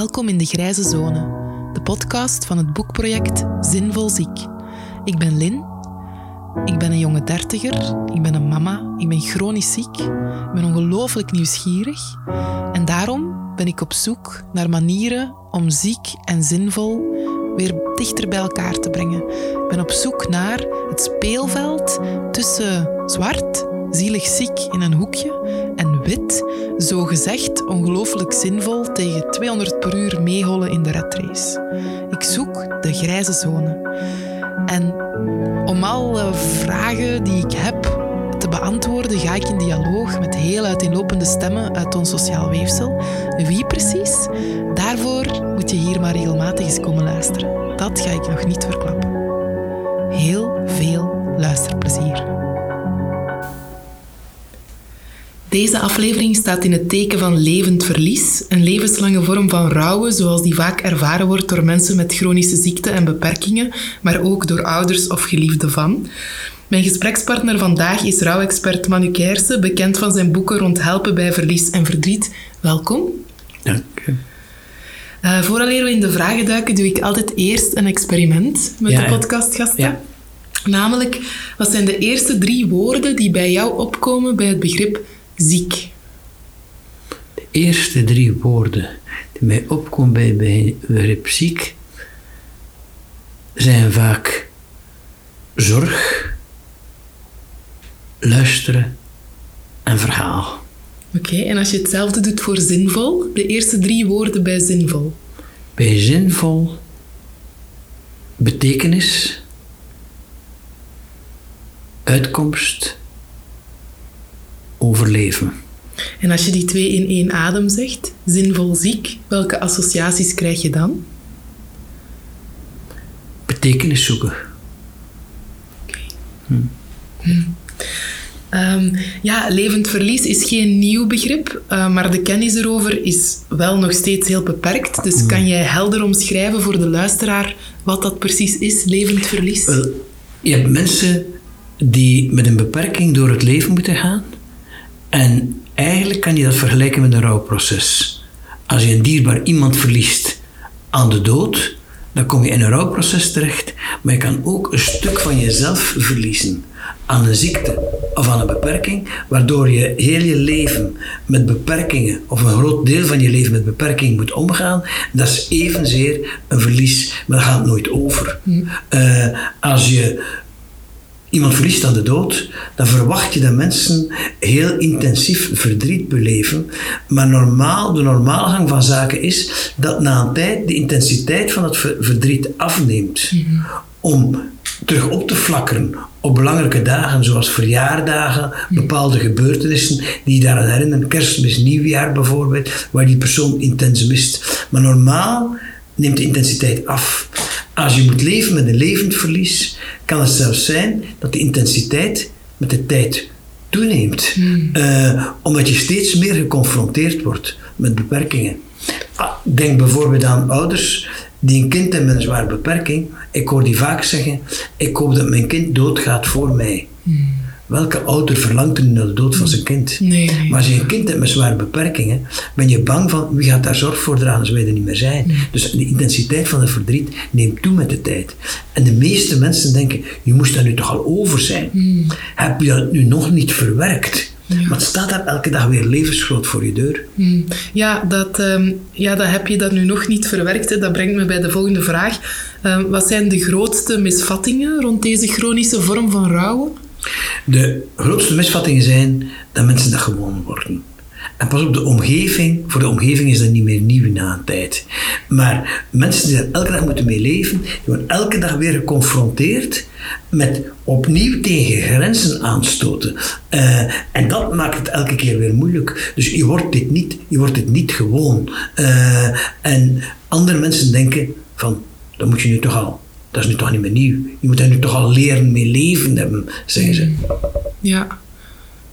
Welkom in de Grijze Zone, de podcast van het boekproject Zinvol Ziek. Ik ben Lin, ik ben een jonge dertiger, ik ben een mama, ik ben chronisch ziek, ik ben ongelooflijk nieuwsgierig en daarom ben ik op zoek naar manieren om ziek en zinvol weer dichter bij elkaar te brengen. Ik ben op zoek naar het speelveld tussen zwart, zielig ziek in een hoekje en wit, zo gezegd ongelooflijk zinvol tegen 200 per uur meehollen in de redrace. Ik zoek de grijze zone. En om alle vragen die ik heb te beantwoorden, ga ik in dialoog met heel uiteenlopende stemmen uit ons sociaal weefsel. Wie precies? Daarvoor moet je hier maar regelmatig eens komen luisteren. Dat ga ik nog niet verklappen. Heel veel luisterplezier. Deze aflevering staat in het teken van levend verlies, een levenslange vorm van rouwen zoals die vaak ervaren wordt door mensen met chronische ziekten en beperkingen, maar ook door ouders of geliefden van. Mijn gesprekspartner vandaag is rouwexpert Manu Keirse, bekend van zijn boeken rond helpen bij verlies en verdriet. Welkom. Dank u. Uh, vooraleer we in de vragen duiken, doe ik altijd eerst een experiment met Ja, de podcastgasten. Ja. Namelijk, wat zijn de eerste drie woorden die bij jou opkomen bij het begrip ziek? De eerste drie woorden die mij opkomen bij, bij begrip ziek zijn vaak zorg, luisteren en verhaal. Oké, en als je hetzelfde doet voor zinvol, de eerste drie woorden bij zinvol. Bij zinvol, betekenis, uitkomst, overleven. En als je die twee in één adem zegt, zinvol ziek, welke associaties krijg je dan? Betekenis zoeken. Ehm, ja, levend verlies is geen nieuw begrip, eh, maar de kennis erover is wel nog steeds heel beperkt. Dus kan jij helder omschrijven voor de luisteraar wat dat precies is, levend verlies? Wel, je hebt mensen die met een beperking door het leven moeten gaan. En eigenlijk kan je dat vergelijken met een rouwproces. Als je een dierbaar iemand verliest aan de dood, dan kom je in een rouwproces terecht. Maar je kan ook een stuk van jezelf verliezen aan een ziekte of aan een beperking, waardoor je heel je leven met beperkingen, of een groot deel van je leven met beperking moet omgaan. Dat is evenzeer een verlies, maar dat gaat nooit over. Eh, als je iemand verliest aan de dood, dan verwacht je dat mensen heel intensief verdriet beleven. Maar normaal, de normale gang van zaken is dat na een tijd de intensiteit van het ver- verdriet afneemt. Om terug op te flakkeren op belangrijke dagen, zoals verjaardagen, bepaalde gebeurtenissen die je daaraan herinneren, kerstmis, nieuwjaar bijvoorbeeld, waar die persoon intens mist. Maar normaal neemt de intensiteit af. Als je moet leven met een levend verlies, kan het zelfs zijn dat de intensiteit met de tijd toeneemt. Eh, omdat je steeds meer geconfronteerd wordt met beperkingen. Ah, Denk bijvoorbeeld aan ouders die een kind hebben met een zware beperking. Ik hoor die vaak zeggen, ik hoop dat mijn kind doodgaat voor mij. Welke ouder verlangt er nu naar de dood van zijn kind? Nee. Maar als je een kind hebt met zware beperkingen, ben je bang van wie gaat daar zorg voor dragen als wij er niet meer zijn. Dus de intensiteit van het verdriet neemt toe met de tijd. En de meeste mensen denken, je moest daar nu toch al over zijn. Heb je dat nu nog niet verwerkt? Maar het staat daar elke dag weer levensgroot voor je deur. Hmm. Ja, dat, ehm, ja, dat heb je dat nu nog niet verwerkt. Hè. Dat brengt me bij de volgende vraag. Ehm, wat zijn de grootste misvattingen rond deze chronische vorm van rouwen? De grootste misvattingen zijn dat mensen dat gewoon worden. En pas op, de omgeving, voor de omgeving is dat niet meer nieuw na een tijd. Maar mensen die er elke dag moeten mee leven, die worden elke dag weer geconfronteerd met opnieuw tegen grenzen aanstoten. Eh, en dat maakt het elke keer weer moeilijk. Dus je wordt dit niet, je wordt dit niet gewoon. Eh, en andere mensen denken van, dat moet je nu toch al, dat is nu toch niet meer nieuw. Je moet daar nu toch al leren mee leven hebben, zeggen ze. Ja.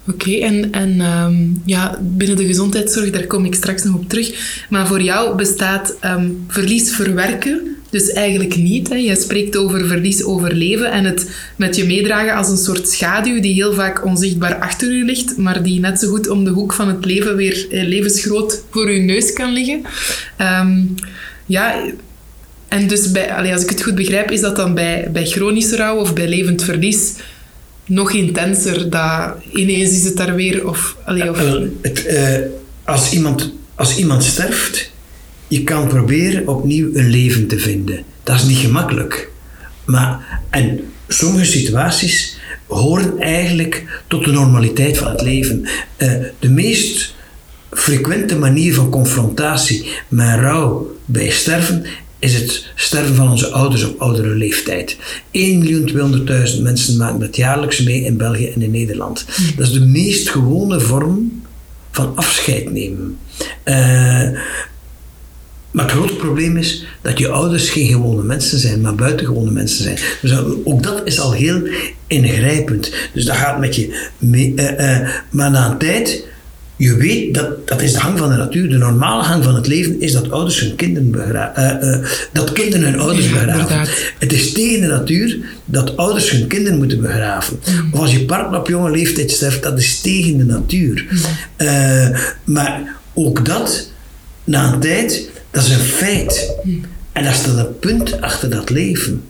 Oké, en, en ehm, ja, binnen de gezondheidszorg, daar kom ik straks nog op terug. Maar voor jou bestaat ehm, verlies verwerken Dus eigenlijk niet. Hè. Je spreekt over verlies, overleven en het met je meedragen als een soort schaduw die heel vaak onzichtbaar achter u ligt, maar die net zo goed om de hoek van het leven weer eh, levensgroot voor uw neus kan liggen. Ehm, ja, en dus bij, als ik het goed begrijp, is dat dan bij, bij chronische rouw of bij levend verlies nog intenser. Dat ineens is het daar weer. Of, of... Het, uh, als, iemand, als iemand sterft, je kan proberen opnieuw een leven te vinden. Dat is niet gemakkelijk. Maar, en sommige situaties horen eigenlijk tot de normaliteit van het leven. Uh, de meest frequente manier van confrontatie met rouw bij sterven is het sterven van onze ouders op oudere leeftijd. 1.200.000 mensen maken dat jaarlijks mee in België en in Nederland. Dat is de meest gewone vorm van afscheid nemen. Uh, maar het grote probleem is dat je ouders geen gewone mensen zijn, maar buitengewone mensen zijn. Dus ook dat is al heel ingrijpend. Dus dat gaat met je mee. Uh, uh, maar na een tijd je weet dat dat is de hang van de natuur. De normale hang van het leven is dat ouders hun kinderen begraven. Uh, uh, dat kinderen hun ouders begraven. Het is tegen de natuur dat ouders hun kinderen moeten begraven. Mm. Of als je partner op jonge leeftijd sterft, dat is tegen de natuur. Mm. Uh, maar ook dat, na een tijd, dat is een feit. Mm. En dat staat een punt achter dat leven.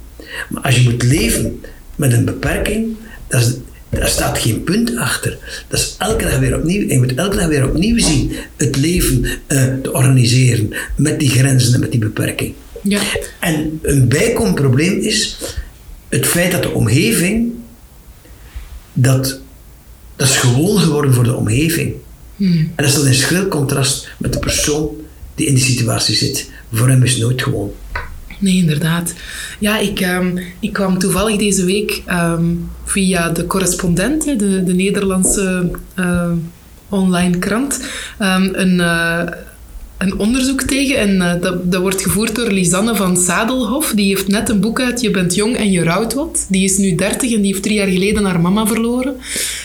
Maar als je moet leven met een beperking, dat is daar staat geen punt achter. Dat is elke dag weer opnieuw. En je moet elke dag weer opnieuw zien het leven uh, te organiseren met die grenzen en met die beperking. Ja. En een bijkomend probleem is het feit dat de omgeving, dat, dat is gewoon geworden voor de omgeving. Hmm. En dat staat in schril contrast met de persoon die in die situatie zit. Voor hem is het nooit gewoon. Nee, inderdaad. Ja, ik, um, ik kwam toevallig deze week um, via de correspondent, de, de Nederlandse uh, online krant, een, uh, een onderzoek tegen. En uh, dat, dat wordt gevoerd door Lisanne van Sadelhof. Die heeft net een boek uit Je bent jong en je rouwt wat. Die is nu 30 en die heeft drie jaar geleden haar mama verloren.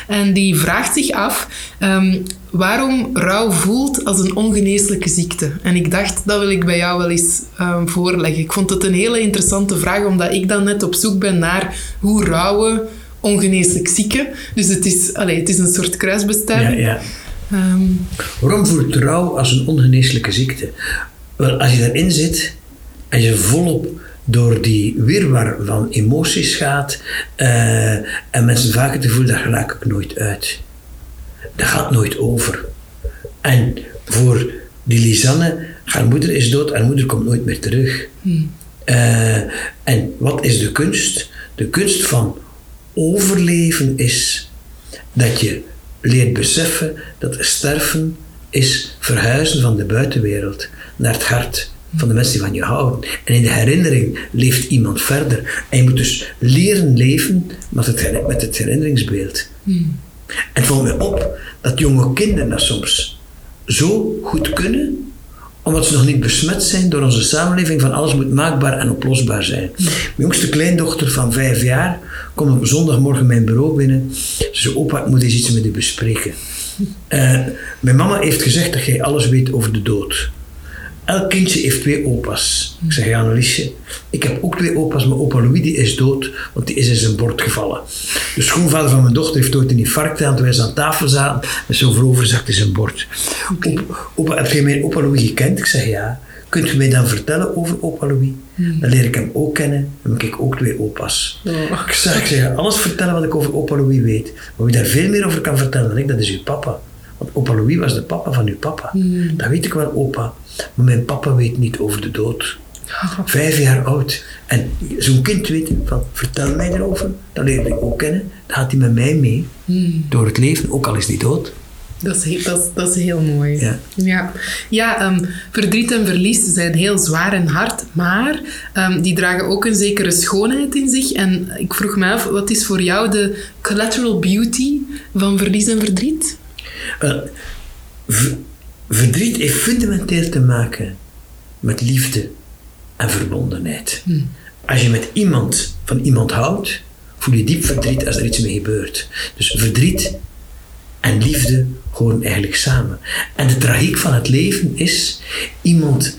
En die vraagt zich af um, waarom rouw voelt als een ongeneeslijke ziekte. En ik dacht, dat wil ik bij jou wel eens um, voorleggen. Ik vond het een hele interessante vraag, omdat ik dan net op zoek ben naar hoe rouwen ongeneeslijk zieken. Dus het is, allez, het is een soort kruisbestuiving. Ja, ja. Um, Waarom voelt rouw als een ongeneeslijke ziekte? Wel, als je erin zit en je volop door die wirwar van emoties gaat uh, en mensen vaak het gevoel, daar raak ik nooit uit. Dat gaat nooit over. En voor die Lisanne, haar moeder is dood, haar moeder komt nooit meer terug. Hmm. Uh, en wat is de kunst? De kunst van overleven is dat je leert beseffen dat sterven is verhuizen van de buitenwereld naar het hart van de mensen die van je houden. En in de herinnering leeft iemand verder. En je moet dus leren leven met het, met het herinneringsbeeld. Hmm. En het valt me op dat jonge kinderen dat soms zo goed kunnen, omdat ze nog niet besmet zijn door onze samenleving van alles moet maakbaar en oplosbaar zijn. Mijn jongste kleindochter van vijf jaar komt op zondagmorgen mijn bureau binnen. Ze zei, opa, ik moet eens iets met u bespreken. Mijn mama heeft gezegd dat jij alles weet over de dood. Elk kindje heeft twee opa's. Ik zeg, ja, ik heb ook twee opa's, maar opa Louis die is dood, want die is in zijn bord gevallen. De schoonvader van mijn dochter heeft ooit een infarct gehad toen wij aan tafel zaten, met zo'n vooroverzakt in zijn bord. Okay. Opa, heb jij mijn opa Louis gekend? Ik zeg, ja. Kunt u mij dan vertellen over opa Louis? Hmm. Dan leer ik hem ook kennen. Dan heb ik ook twee opa's. Oh. Ik, zeg, ik zeg, alles vertellen wat ik over opa Louis weet. Maar wie daar veel meer over kan vertellen dan ik, dat is uw papa. Want opa Louis was de papa van uw papa. Hmm. Dat weet ik wel, opa. Maar mijn papa weet niet over de dood. Vijf jaar oud. En zo'n kind weet van, vertel mij erover. Dat leer ik ook kennen. Dan gaat hij met mij mee. Hmm. Door het leven, ook al is hij dood. Dat is, dat, dat is heel mooi. Ja, ja. ja um, verdriet en verlies zijn heel zwaar en hard, maar um, die dragen ook een zekere schoonheid in zich. En ik vroeg me af, wat is voor jou de collateral beauty van verlies en verdriet? Uh, verdriet heeft fundamenteel te maken met liefde en verbondenheid. Hmm. Als je met iemand van iemand houdt, voel je diep verdriet als er iets mee gebeurt. Dus verdriet en liefde horen eigenlijk samen. En de tragiek van het leven is iemand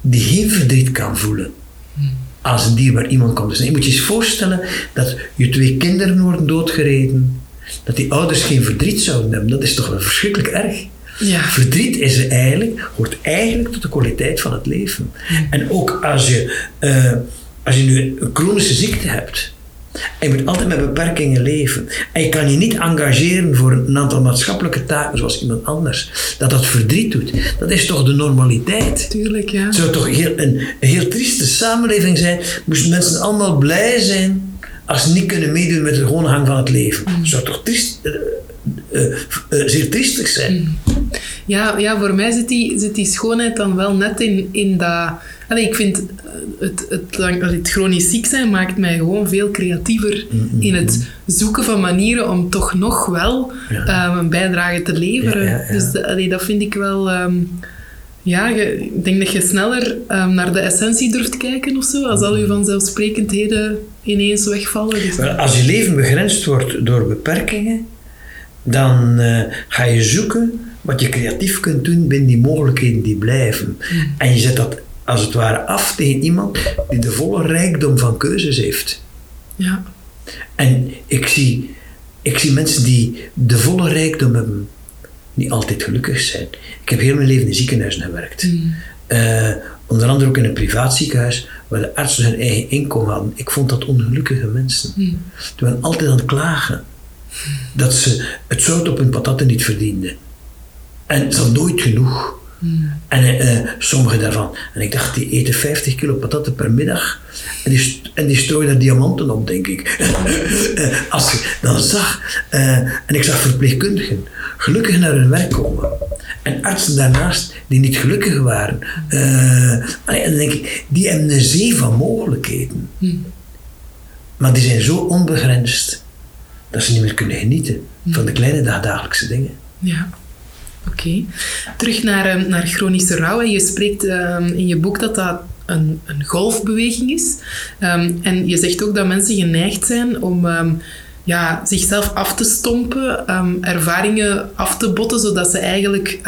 die geen verdriet kan voelen. Hmm. als een dierbaar iemand komt. Dus je moet je eens voorstellen dat je twee kinderen worden doodgereden, dat die ouders geen verdriet zouden hebben. Dat is toch wel verschrikkelijk erg. Ja. Verdriet is eigenlijk, hoort eigenlijk tot de kwaliteit van het leven. En ook als je, eh, als je nu een chronische ziekte hebt, en je moet altijd met beperkingen leven. En je kan je niet engageren voor een aantal maatschappelijke taken zoals iemand anders. Dat dat verdriet doet. Dat is toch de normaliteit? Tuurlijk, ja. Het zou toch heel, een, een heel trieste samenleving zijn. Moesten mensen allemaal blij zijn als ze niet kunnen meedoen met de gewone gang van het leven. Het zou toch triest, eh, eh, zeer triestig zijn. Ja, ja, voor mij zit die, zit die schoonheid dan wel net in, in dat... Allee, ik vind eh, het, het, lang- het chronisch ziek zijn maakt mij gewoon veel creatiever in het zoeken van manieren om toch nog wel Ja. ehm, een bijdrage te leveren. Ja, ja, ja. Dus allee, dat vind ik wel... ehm, ja, ik denk dat je sneller ehm, naar de essentie durft kijken of zo, als al je vanzelfsprekendheden ineens wegvallen. Dus, als je leven begrensd wordt door beperkingen, dan eh, ga je zoeken wat je creatief kunt doen binnen die mogelijkheden die blijven. En je zet dat als het ware af tegen iemand die de volle rijkdom van keuzes heeft. ja. En ik zie, ik zie mensen die de volle rijkdom hebben, niet altijd gelukkig zijn. Ik heb heel mijn leven in ziekenhuizen gewerkt. Eh, onder andere ook in een privaat ziekenhuis, waar de artsen hun eigen inkomen hadden. Ik vond dat ongelukkige mensen. Die waren altijd aan het klagen. Dat ze het zout op hun patatten niet verdienden. En ze hadden nooit genoeg. En eh, sommige daarvan. En ik dacht, die eten 50 kilo patatten per middag. En die, en die strooien daar diamanten op, denk ik. Eh, Als je dan zag. eh, en ik zag verpleegkundigen gelukkig naar hun werk komen. En artsen daarnaast die niet gelukkig waren. Allee, en dan denk ik, die hebben een zee van mogelijkheden. Maar die zijn zo onbegrensd dat ze niet meer kunnen genieten van de kleine dagdagelijkse dingen. Ja, oké. Terug naar, ehm, naar chronische rouw. En je spreekt ehm, in je boek dat dat een, een golfbeweging is. Ehm, en je zegt ook dat mensen geneigd zijn om ja, zichzelf af te stompen, ervaringen af te botten, zodat ze eigenlijk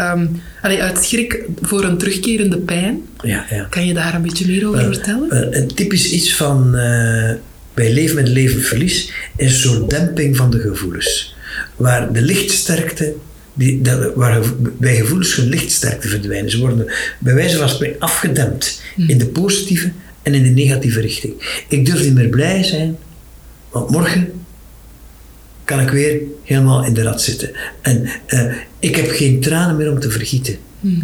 allee, uit schrik voor een terugkerende pijn. Ja, ja. Kan je daar een beetje meer over vertellen? Een, een typisch iets van eh, bij leven met levensverlies is een soort demping van de gevoelens. Waar de lichtsterkte, die, waar bij gevoelens hun lichtsterkte verdwijnen. Ze worden bij wijze van spreken afgedempt in de positieve en in de negatieve richting. Ik durf niet meer blij zijn, want morgen kan ik weer helemaal in de rat zitten. En eh, ik heb geen tranen meer om te vergieten.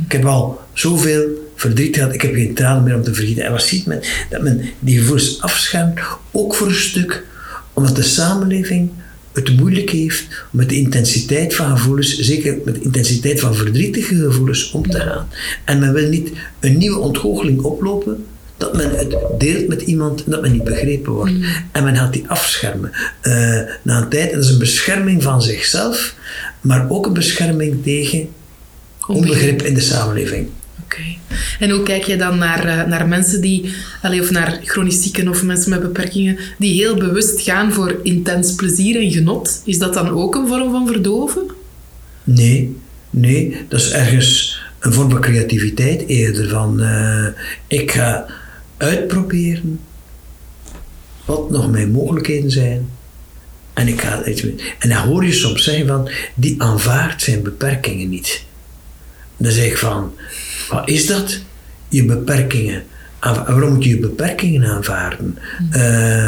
Ik heb al zoveel verdriet gehad, ik heb geen tranen meer om te vergieten. En wat ziet men? Dat men die gevoelens afschermt, ook voor een stuk, omdat de samenleving het moeilijk heeft om met de intensiteit van gevoelens, zeker met de intensiteit van verdrietige gevoelens, om te gaan. En men wil niet een nieuwe ontgoocheling oplopen, dat men het deelt met iemand en dat men niet begrepen wordt. En men gaat die afschermen. Eh, na een tijd, en dat is een bescherming van zichzelf, maar ook een bescherming tegen onbegrip in de samenleving. En hoe kijk je dan naar, eh, naar mensen die, of naar chronisch zieken of mensen met beperkingen, die heel bewust gaan voor intens plezier en genot? Is dat dan ook een vorm van verdoven? Nee, nee, dat is ergens een vorm van creativiteit eerder. Van, eh, ik ga uitproberen wat nog mijn mogelijkheden zijn. En, ik ga, iets en dan hoor je soms zeggen van, die aanvaardt zijn beperkingen niet. Dan zeg ik van, wat is dat? Je beperkingen. Waarom moet je je beperkingen aanvaarden? Eh,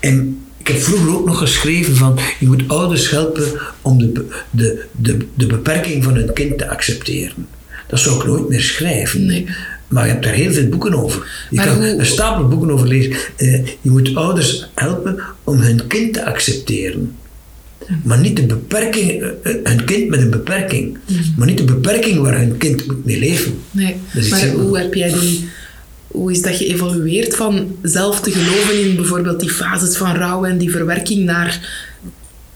en, ik heb vroeger ook nog geschreven van, je moet ouders helpen om de, de, de, de beperking van hun kind te accepteren. Dat zou ik nooit meer schrijven. Nee. Maar je hebt daar heel veel boeken over. Je Maar kan hoe- een stapel boeken over lezen. Eh, je moet ouders helpen om hun kind te accepteren. Maar niet de beperking, eh, eh, hun kind met een beperking. Maar niet de beperking waar hun kind moet mee leven. Nee. Maar hoe heb jij die... Hoe is dat geëvolueerd van zelf te geloven in bijvoorbeeld die fases van rouw en die verwerking naar...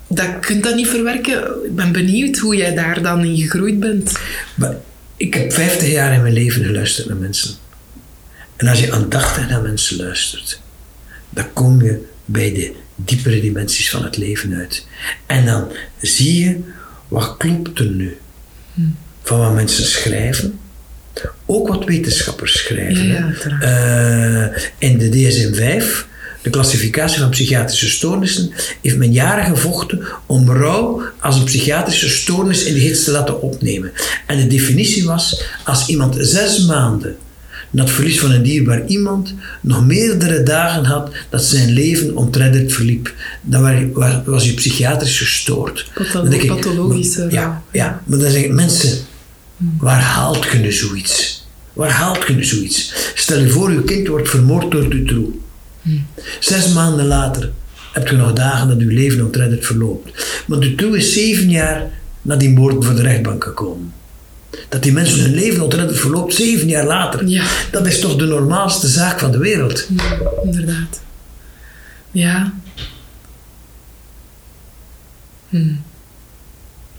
Dat je kunt dat niet verwerken. Ik ben benieuwd hoe jij daar dan in gegroeid bent. Maar ik heb 50 jaar in mijn leven geluisterd naar mensen. En als je aandachtig naar mensen luistert, dan kom je bij de diepere dimensies van het leven uit. En dan zie je wat klopt er nu van wat mensen schrijven Ook wat wetenschappers schrijven. Ja. Eh, in de DSM-5, de klassificatie van psychiatrische stoornissen, heeft men jaren gevochten om rouw als een psychiatrische stoornis in de gids te laten opnemen. En de definitie was, als iemand zes maanden het verlies van een dierbaar iemand nog meerdere dagen had dat zijn leven ontredderd verliep, dan wa- wa- was hij psychiatrisch gestoord. Patho- Dan denk ik, pathologische maar- rouw. Ja, ja, maar dan zeg ik, mensen, waar haalt je nu zoiets? Waar haalt je nu zoiets? Stel je voor, uw kind wordt vermoord door Dutroux. Zes maanden later heb je nog dagen dat uw leven ontredderd verloopt. Maar Dutroux is zeven jaar na die moord voor de rechtbank gekomen. Dat die mensen hun leven ontredderd verloopt zeven jaar later. Ja. Dat is toch de normaalste zaak van de wereld. Ja, inderdaad. Ja. Hm.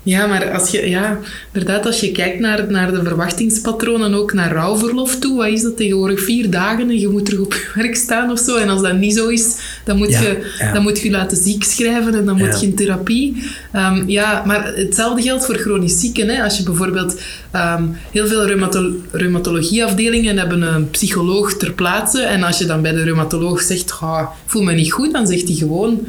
Ja, maar als je, ja, inderdaad, als je kijkt naar, naar de verwachtingspatronen, ook naar rouwverlof toe, wat is dat tegenwoordig? Vier dagen en je moet terug op je werk staan of zo. En als dat niet zo is, dan moet, Ja, je, ja. dan moet je laten ziek schrijven en dan moet je in therapie. Ehm, ja, maar hetzelfde geldt voor chronisch zieken. Hè. Als je bijvoorbeeld ehm, heel veel reumato reumatologieafdelingen hebben een psycholoog ter plaatse en als je dan bij de reumatoloog zegt, "Goh, ik voel me niet goed, dan zegt hij gewoon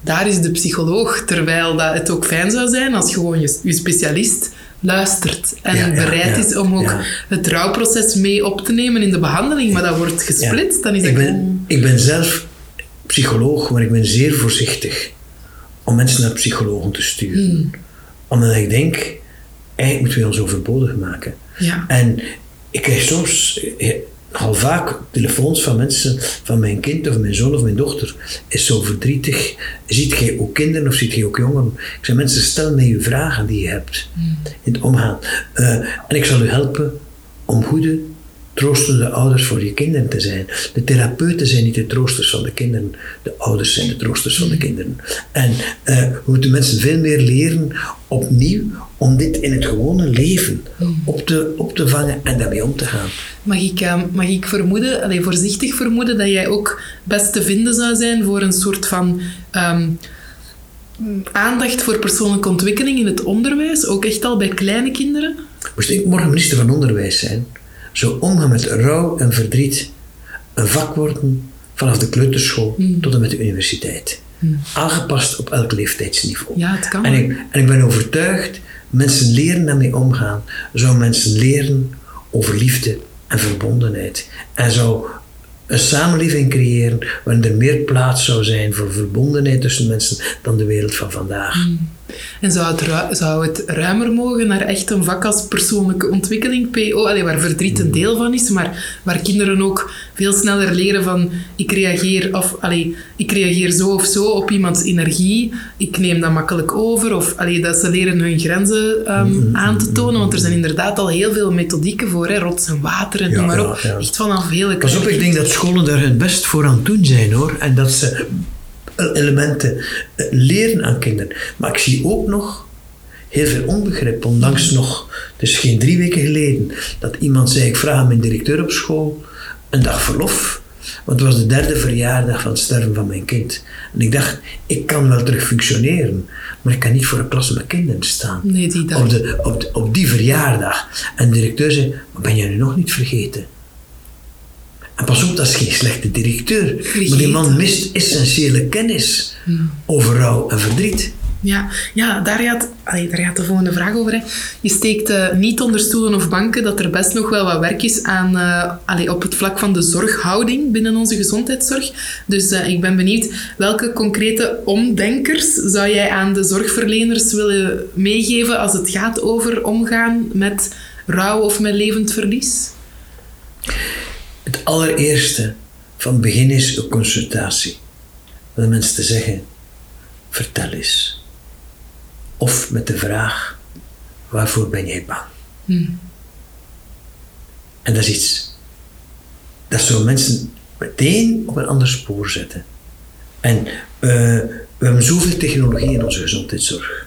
daar is de psycholoog. Terwijl dat het ook fijn zou zijn als gewoon je, je specialist luistert en Ja, bereid ja, is om ook het rouwproces mee op te nemen in de behandeling. Maar dat wordt gesplitst, dan is ik, gewoon... ben, ik ben zelf psycholoog, maar ik ben zeer voorzichtig om mensen naar psychologen te sturen. Hmm. Omdat ik denk, eigenlijk moeten we ons overbodig maken. Ja. En ik krijg soms al vaak telefoons van mensen, van mijn kind of mijn zoon of mijn dochter, is zo verdrietig. Ziet jij ook kinderen of ziet jij ook jongeren? Ik zeg, mensen, stel mij je vragen die je hebt in het omgaan. Eh, en ik zal u helpen om goede, troostende ouders voor je kinderen te zijn. De therapeuten zijn niet de troosters van de kinderen, de ouders zijn de troosters van de kinderen. En eh, we moeten mensen veel meer leren opnieuw om dit in het gewone leven op te, op te vangen en daarmee om te gaan. Mag ik, eh, mag ik vermoeden, allee, voorzichtig vermoeden, dat jij ook best te vinden zou zijn voor een soort van ehm, aandacht voor persoonlijke ontwikkeling in het onderwijs, ook echt al bij kleine kinderen? Moest ik morgen minister van Onderwijs zijn, zou omgaan met rouw en verdriet een vak worden vanaf de kleuterschool tot en met de universiteit. Aangepast op elk leeftijdsniveau. Ja, het kan. En ik, en ik ben overtuigd, mensen leren daarmee omgaan. Zou mensen leren over liefde en verbondenheid. En zou een samenleving creëren waarin er meer plaats zou zijn voor verbondenheid tussen mensen dan de wereld van vandaag. En zou het, zou het ruimer mogen naar echt een vak als persoonlijke ontwikkeling, PO, allee, waar verdriet een deel van is, maar waar kinderen ook veel sneller leren van ik reageer, of, allee, ik reageer zo of zo op iemands energie, ik neem dat makkelijk over, of allee, dat ze leren hun grenzen ehm, aan te tonen, want er zijn inderdaad al heel veel methodieken voor, hè, rots en water en Ja, noem maar op. ja. Echt vanaf hele Pas op, ik denk dat scholen daar hun best voor aan het doen zijn hoor. En dat ze elementen eh, leren aan kinderen. Maar ik zie ook nog heel veel onbegrip. Ondanks nog, het is geen drie weken geleden, dat iemand zei: Ik vraag aan mijn directeur op school een dag verlof. Want het was de derde verjaardag van het sterven van mijn kind. En ik dacht, ik kan wel terug functioneren, maar ik kan niet voor een klas met kinderen staan. Nee, die dag. Op, de, op, de- op die verjaardag. En de directeur zei, maar ben jij nu nog niet vergeten? En pas op, dat is geen slechte directeur. Maar die man mist essentiële kennis over rouw en verdriet. Ja, ja daar, gaat, allee, daar gaat de volgende vraag over. Hè. Je steekt eh, niet onder stoelen of banken dat er best nog wel wat werk is aan, allee, op het vlak van de zorghouding binnen onze gezondheidszorg. Dus eh, ik ben benieuwd, welke concrete omdenkers zou jij aan de zorgverleners willen meegeven als het gaat over omgaan met rouw of met levend verlies? Het allereerste van begin is een consultatie. Om de mensen te zeggen, vertel eens. Of met de vraag, waarvoor ben jij bang? En dat is iets, dat zou mensen meteen op een ander spoor zetten. En eh, we hebben zoveel technologie in onze gezondheidszorg.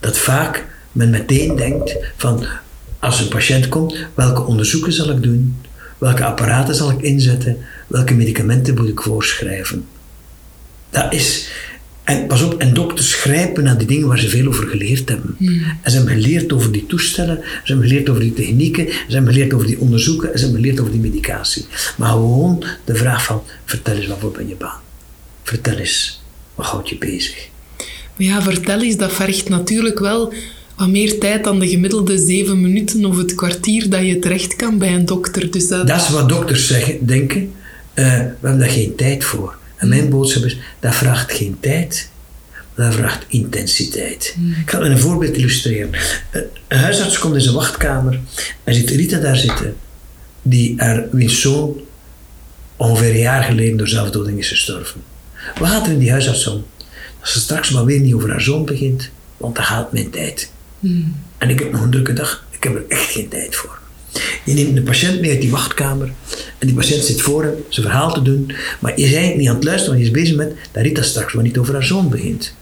Dat vaak men meteen denkt van, als een patiënt komt, welke onderzoeken zal ik doen? Welke apparaten zal ik inzetten? Welke medicamenten moet ik voorschrijven? Dat is, En pas op, en dokters grijpen naar die dingen waar ze veel over geleerd hebben. En ze hebben geleerd over die toestellen, ze hebben geleerd over die technieken, ze hebben geleerd over die onderzoeken, en ze hebben geleerd over die medicatie. Maar gewoon de vraag van, vertel eens, waarvoor ben je baan? Vertel eens, wat houdt je bezig? Maar ja, vertel eens, dat vergt natuurlijk wel wat meer tijd dan de gemiddelde zeven minuten of het kwartier dat je terecht kan bij een dokter. Dus dat, Dat is wat dokters zeggen, denken, eh, we hebben daar geen tijd voor. En mijn boodschap is, dat vraagt geen tijd, maar dat vraagt intensiteit. Ik ga het met een voorbeeld illustreren. Eh, Een huisarts komt in zijn wachtkamer en ziet Rita daar zitten, die haar wiens zoon ongeveer een jaar geleden door zelfdoding is gestorven. Wat gaat er in die huisarts om? Dat ze straks maar weer niet over haar zoon begint, want dan gaat mijn tijd. En ik heb nog een drukke dag, ik heb er echt geen tijd voor. Je neemt de patiënt mee uit die wachtkamer en die patiënt zit voor hem zijn verhaal te doen, maar je is eigenlijk niet aan het luisteren, want je is bezig met dat Rita straks maar niet over haar zoon begint.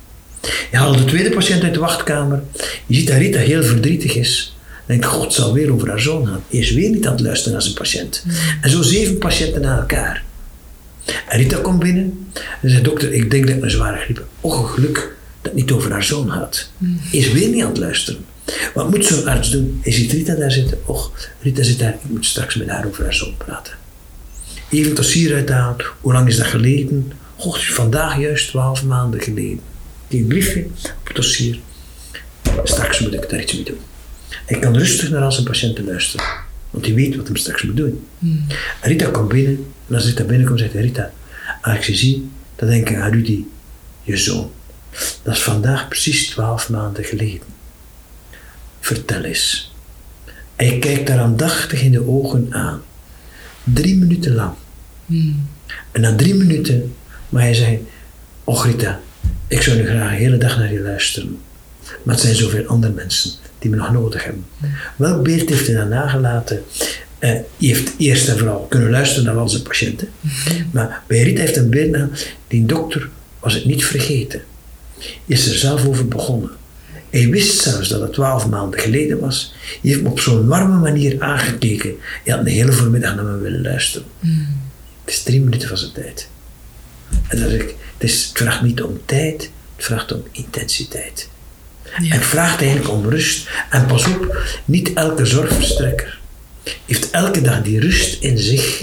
Je haalt de tweede patiënt uit de wachtkamer, je ziet dat Rita heel verdrietig is. Dan denk je, god, zal weer over haar zoon gaan. Hij is weer niet aan het luisteren naar zijn patiënt. En zo zeven patiënten na elkaar. En Rita komt binnen en zegt, dokter, ik denk dat ik een zware griep heb. Och, geluk dat niet over haar zoon. Hij is weer niet aan het luisteren. Wat moet zo'n arts doen? Hij ziet Rita daar zitten. Och, Rita zit daar, ik moet straks met haar over haar zoon praten. Even het dossier uithalen. Hoe lang is dat geleden? Is vandaag juist twaalf maanden geleden. Die briefje op het dossier. Straks moet ik daar iets mee doen. Hij kan rustig naar al zijn patiënten luisteren. Want hij weet wat hij straks moet doen. En Rita komt binnen. En als Rita binnenkomt, zegt Rita, als ik je zie, dan denk ik aan Rudy, je zoon. Dat is vandaag precies twaalf maanden geleden. Vertel eens. Hij kijkt haar aandachtig in de ogen aan. Drie minuten lang. En na drie minuten mag hij zeggen, Och Rita, ik zou nu graag de hele dag naar je luisteren. Maar het zijn zoveel andere mensen die me nog nodig hebben. Welk beeld heeft hij dan nagelaten? Hij heeft eerst en vooral kunnen luisteren naar al zijn patiënten. Maar bij Rita heeft een beeld die dokter was het niet vergeten. Is er zelf over begonnen. Hij wist zelfs dat het twaalf maanden geleden was. Hij heeft me op zo'n warme manier aangekeken. Hij had een hele voormiddag naar me willen luisteren. Het is drie minuten van zijn tijd. En dan zeg ik, het, is, het vraagt niet om tijd, het vraagt om intensiteit. En het vraagt eigenlijk om rust. En pas op, niet elke zorgverstrekker heeft elke dag die rust in zich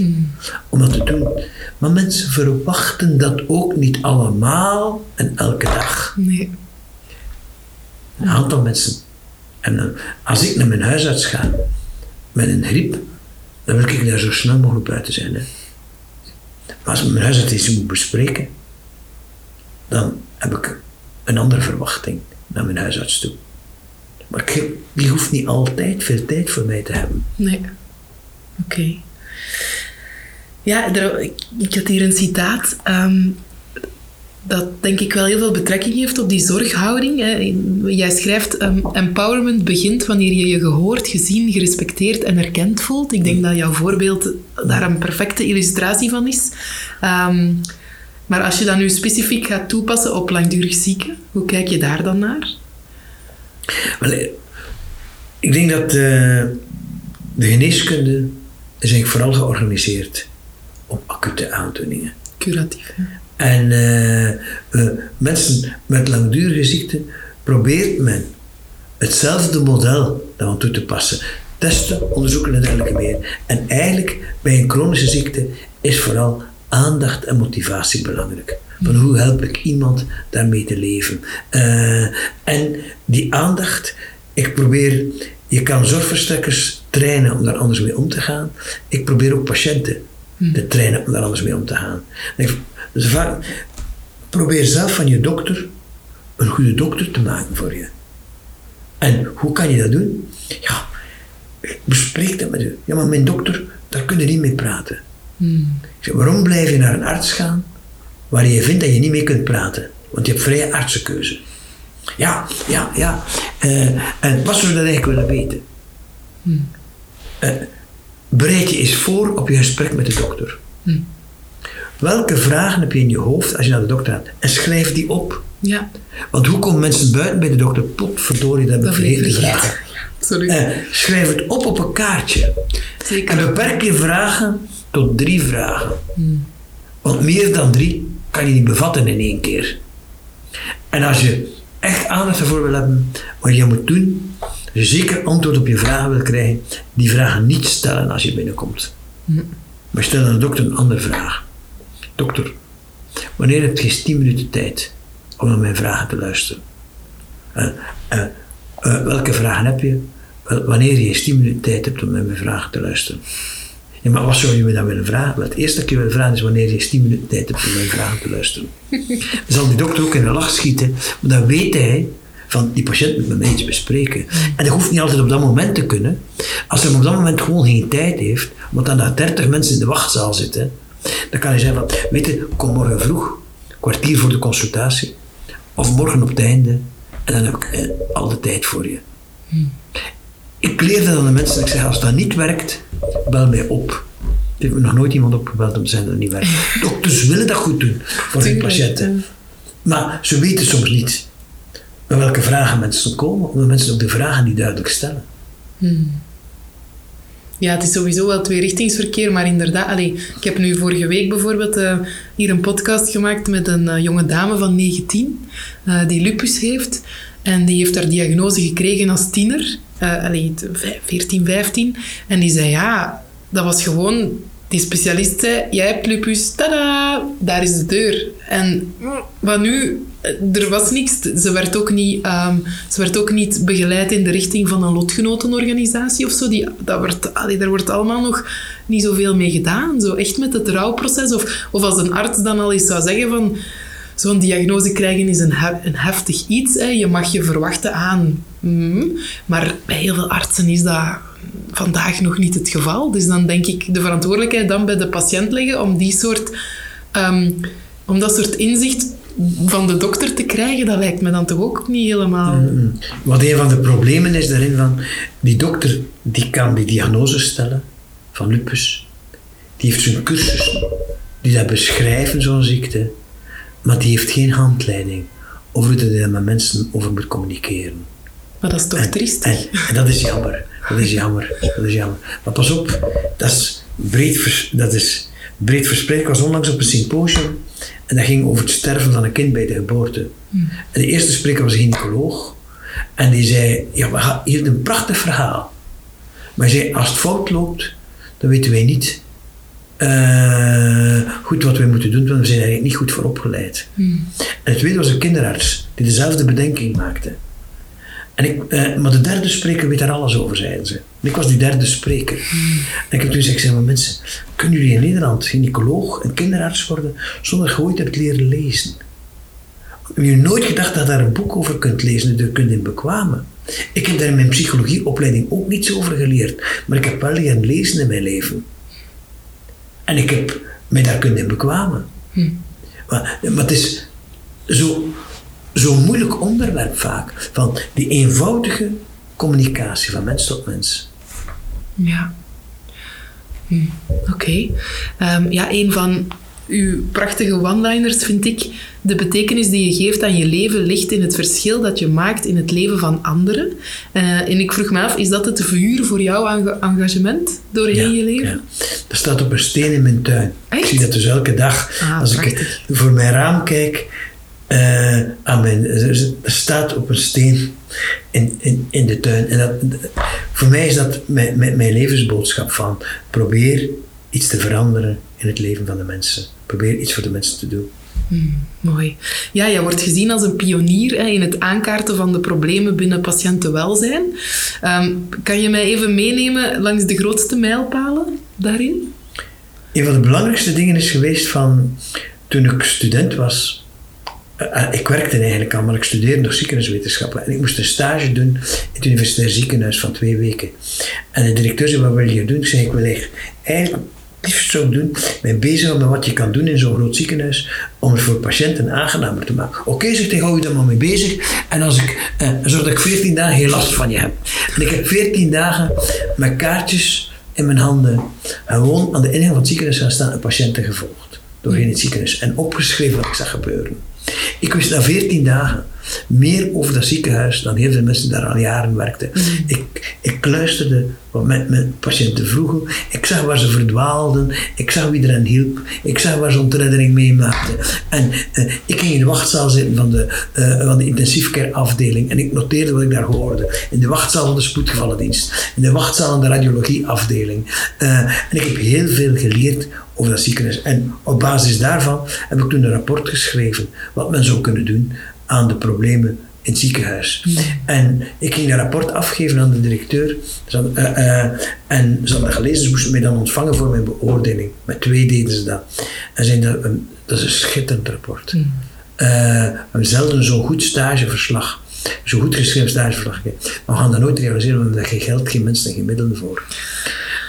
om dat te doen. Maar mensen verwachten dat ook niet allemaal en elke dag. Nee. Een aantal mensen. En eh, als ik naar mijn huisarts ga met een griep, dan wil ik daar zo snel mogelijk buiten zijn. Hè. Maar als mijn huisarts iets moet bespreken, dan heb ik een andere verwachting naar mijn huisarts toe. Maar ik die hoeft niet altijd veel tijd voor mij te hebben. Nee. Oké. Ja, er- ik, ik had hier een citaat. ehm, dat denk ik wel heel veel betrekking heeft op die zorghouding. Hè. Jij schrijft, ehm, empowerment begint wanneer je je gehoord, gezien, gerespecteerd en erkend voelt. Ik denk dat jouw voorbeeld daar een perfecte illustratie van is. Ehm, maar als je dat nu specifiek gaat toepassen op langdurig zieken, hoe kijk je daar dan naar? Wel, eh, ik denk dat eh, de geneeskunde is eigenlijk vooral georganiseerd op acute aandoeningen. Curatief. Hè? En eh, mensen met langdurige ziekten probeert men hetzelfde model dan toe te passen. Testen, onderzoeken en dergelijke meer. En eigenlijk bij een chronische ziekte is vooral aandacht en motivatie belangrijk. Van hoe help ik iemand daarmee te leven? Eh, en die aandacht, ik probeer, je kan zorgverstrekkers trainen om daar anders mee om te gaan. Ik probeer ook patiënten te trainen om daar anders mee om te gaan. Ik- Dus vaak, probeer zelf van je dokter een goede dokter te maken voor je. En hoe kan je dat doen? Ja, bespreek dat met u. Ja, maar mijn dokter, daar kun je niet mee praten. Ik zeg, waarom blijf je naar een arts gaan waar je vindt dat je niet mee kunt praten? Want je hebt vrije artsenkeuze. Ja, ja, ja. Eh, en wat zou je dat eigenlijk willen weten? Eh, bereid je eens voor op je gesprek met de dokter. Welke vragen heb je in je hoofd als je naar de dokter gaat? En schrijf die op. Ja, Want hoe komen mensen buiten bij de dokter? Potverdorie, dat heb ik dat ben ik vergeten te vergeten. vragen. Sorry. Eh, schrijf het op op een kaartje. Zeker. En beperk je vragen tot drie vragen. Want meer dan drie kan je niet bevatten in één keer. En als je echt aandacht ervoor wil hebben, wat je moet doen, als je zeker antwoord op je vragen wil krijgen, die vragen niet stellen als je binnenkomt. Maar stel aan de dokter een andere vraag. Dokter, wanneer heb je 10 minuten tijd om naar mijn vragen te luisteren? Eh, eh, eh, welke vragen heb je? Wanneer je eens 10 minuten tijd hebt om naar mijn vragen te luisteren. Ja, maar wat zou je me dan willen vragen? Het eerste dat je wil vragen is wanneer je eens 10 minuten tijd hebt om mijn vragen te luisteren. Dan zal die dokter ook in de lach schieten, maar dan weet hij van die patiënt moet met mij iets bespreken. En dat hoeft niet altijd op dat moment te kunnen. Als hij op dat moment gewoon geen tijd heeft, want dan daar 30 mensen in de wachtzaal zitten, dan kan hij zeggen van, weet je, kom morgen vroeg, kwartier voor de consultatie, of morgen op het einde, en dan heb ik eh, al de tijd voor je. Ik leer dat aan de mensen, ik zeg, als dat niet werkt, bel mij op. Er heeft me nog nooit iemand opgebeld om te zeggen dat het niet werkt. Dokters willen dat goed doen voor hun patiënten. Maar ze weten soms niet met welke vragen mensen komen, omdat mensen ook de vragen niet duidelijk stellen. Ja, het is sowieso wel tweerichtingsverkeer, maar inderdaad, allee, ik heb nu vorige week bijvoorbeeld eh, hier een podcast gemaakt met een eh, jonge dame van 19 eh, die lupus heeft. En die heeft haar diagnose gekregen als tiener, allee, 14, 15. En die zei, ja, dat was gewoon... Die specialist zei, jij hebt tada, daar is de deur. En wat nu, eh, er was niks. Ze werd, ook niet, ehm, ze werd ook niet begeleid in de richting van een lotgenotenorganisatie of zo. Die, dat wordt, allee, daar wordt allemaal nog niet zoveel mee gedaan. Zo echt met het rouwproces. Of, of als een arts dan al eens zou zeggen van... Zo'n diagnose krijgen is een, een heftig iets. Hè. Je mag je verwachten aan. Mm, maar bij heel veel artsen is dat vandaag nog niet het geval. Dus dan denk ik de verantwoordelijkheid dan bij de patiënt leggen om die soort... ehm, om dat soort inzicht van de dokter te krijgen, dat lijkt me dan toch ook niet helemaal... Wat een van de problemen is daarin van, die dokter die kan die diagnose stellen van lupus. Die heeft zijn cursus, die dat beschrijven, zo'n ziekte. Maar die heeft geen handleiding over hoe hij daar met mensen over moet communiceren. Maar dat is toch triestig? En, en dat is jammer. Dat is jammer. Dat is jammer. Maar pas op, dat is breed, vers- dat is breed verspreid. Ik was onlangs op een symposium en dat ging over het sterven van een kind bij de geboorte. En de eerste spreker was een gynaecoloog. En die zei, ja, hier een prachtig verhaal. Maar hij zei, als het fout loopt, dan weten wij niet eh, goed wat wij moeten doen, want we zijn eigenlijk niet goed voor opgeleid. En het tweede was een kinderarts die dezelfde bedenking maakte. En ik, eh, maar de derde spreker weet daar alles over, zeiden ze. En ik was die derde spreker. En ik heb toen gezegd, ik zeg, maar mensen, kunnen jullie in Nederland gynaecoloog en kinderarts worden zonder dat je ooit hebt leren lezen? Heb je nooit gedacht dat je daar een boek over kunt lezen en je kunt in bekwamen? Ik heb daar in mijn psychologieopleiding ook niets over geleerd, maar ik heb wel leren lezen in mijn leven. En ik heb mij daar kunnen in bekwamen. Maar, maar het is zo, zo'n moeilijk onderwerp vaak. Van die eenvoudige communicatie van mens tot mens. Ja. Hm, Oké. Ehm, ja, een van uw prachtige one-liners vind ik... De betekenis die je geeft aan je leven ligt in het verschil dat je maakt in het leven van anderen. Eh, en ik vroeg me af, is dat het vuur voor jouw enga- engagement doorheen je leven? ja. Dat staat op een steen in mijn tuin. Echt? Ik zie dat dus elke dag. Ah, als ik voor mijn raam kijk, eh, aan mijn, er staat op een steen in, in, in de tuin. En dat, voor mij is dat mijn, mijn, mijn levensboodschap van probeer iets te veranderen in het leven van de mensen. Probeer iets voor de mensen te doen. Mooi. Ja, jij wordt gezien als een pionier hè, in het aankaarten van de problemen binnen patiëntenwelzijn. Ehm, kan je mij even meenemen langs de grootste mijlpalen daarin? Een van de belangrijkste dingen is geweest van toen ik student was. Eh, eh, ik werkte eigenlijk al, maar ik studeerde nog ziekenhuiswetenschappen. En ik moest een stage doen in het universitair ziekenhuis van twee weken. En de directeur zei, wat wil je doen? Ik zei, ik wil eigenlijk, eigenlijk liefst ik doen, mij bezig met wat je kan doen in zo'n groot ziekenhuis om het voor patiënten aangenamer te maken. Oké, zegt hij, hou je daar maar mee bezig. En als ik, eh, zorg dat ik 14 dagen geen last van je heb. En ik heb 14 dagen met kaartjes in mijn handen gewoon aan de ingang van het ziekenhuis gaan staan en patiënten gevolgd doorheen het ziekenhuis en opgeschreven wat ik zag gebeuren. Ik wist na 14 dagen Meer over dat ziekenhuis dan heel veel mensen daar al jaren werkten. Ik, ik luisterde wat met, met patiënten vroegen. Ik zag waar ze verdwaalden. Ik zag wie er hen hielp. Ik zag waar ze ontreddering meemaakten. En eh, ik ging in de wachtzaal zitten van de, uh, van de intensiefcare afdeling. En ik noteerde wat ik daar hoorde. In de wachtzaal van de spoedgevallendienst. In de wachtzaal van de radiologieafdeling. Uh, en ik heb heel veel geleerd over dat ziekenhuis. En op basis daarvan heb ik toen een rapport geschreven. Wat men zou kunnen doen aan de problemen in het ziekenhuis. En ik ging een rapport afgeven aan de directeur. Ze uh, uh, en ze hadden gelezen, ze moesten mij dan ontvangen voor mijn beoordeling. Met twee deden ze dat. En zeiden dat, um, dat is een schitterend rapport. Mm. Uh, we hebben zelden zo'n goed stageverslag, zo'n goed geschreven stageverslag. Maar we gaan dat nooit realiseren, want daar geen geld, geen mensen en geen middelen voor.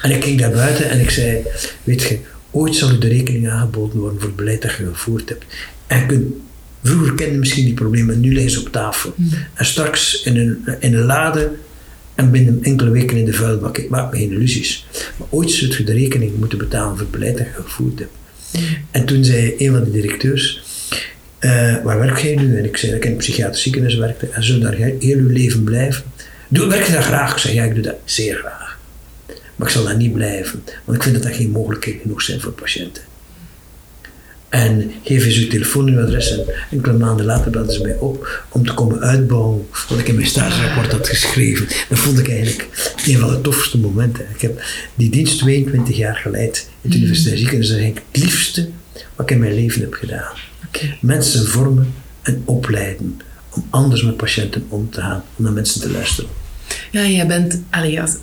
En ik ging daar buiten en ik zei, weet je, ooit zal u de rekening aangeboden worden voor het beleid dat je gevoerd hebt. En kunt Vroeger kenden misschien die problemen, nu liggen ze op tafel. Mm. En straks in een, in een lade en binnen enkele weken in de vuilbak. Ik maak me geen illusies. Maar ooit zult je de rekening moeten betalen voor het beleid dat je gevoerd hebt. Mm. En toen zei een van de directeurs, uh, waar werk jij nu? En ik zei dat ik in een psychiatrisch ziekenhuis werkte. En zo daar heel uw leven blijven? Doe, werk je dat graag? Ik zei, ja, ik doe dat zeer graag. Maar ik zal daar niet blijven. Want ik vind dat dat geen mogelijkheden genoeg zijn voor patiënten. En geef eens uw telefoonadres en enkele maanden later belden ze mij op om te komen uitbouwen wat ik in mijn stagerapport had geschreven. Dat vond ik eigenlijk een van de tofste momenten. Ik heb die dienst 22 jaar geleid in het mm. universitair ziekenhuis. Dat is eigenlijk het liefste wat ik in mijn leven heb gedaan. Okay. Mensen vormen en opleiden om anders met patiënten om te gaan, om naar mensen te luisteren. Ja, jij bent, allee, als,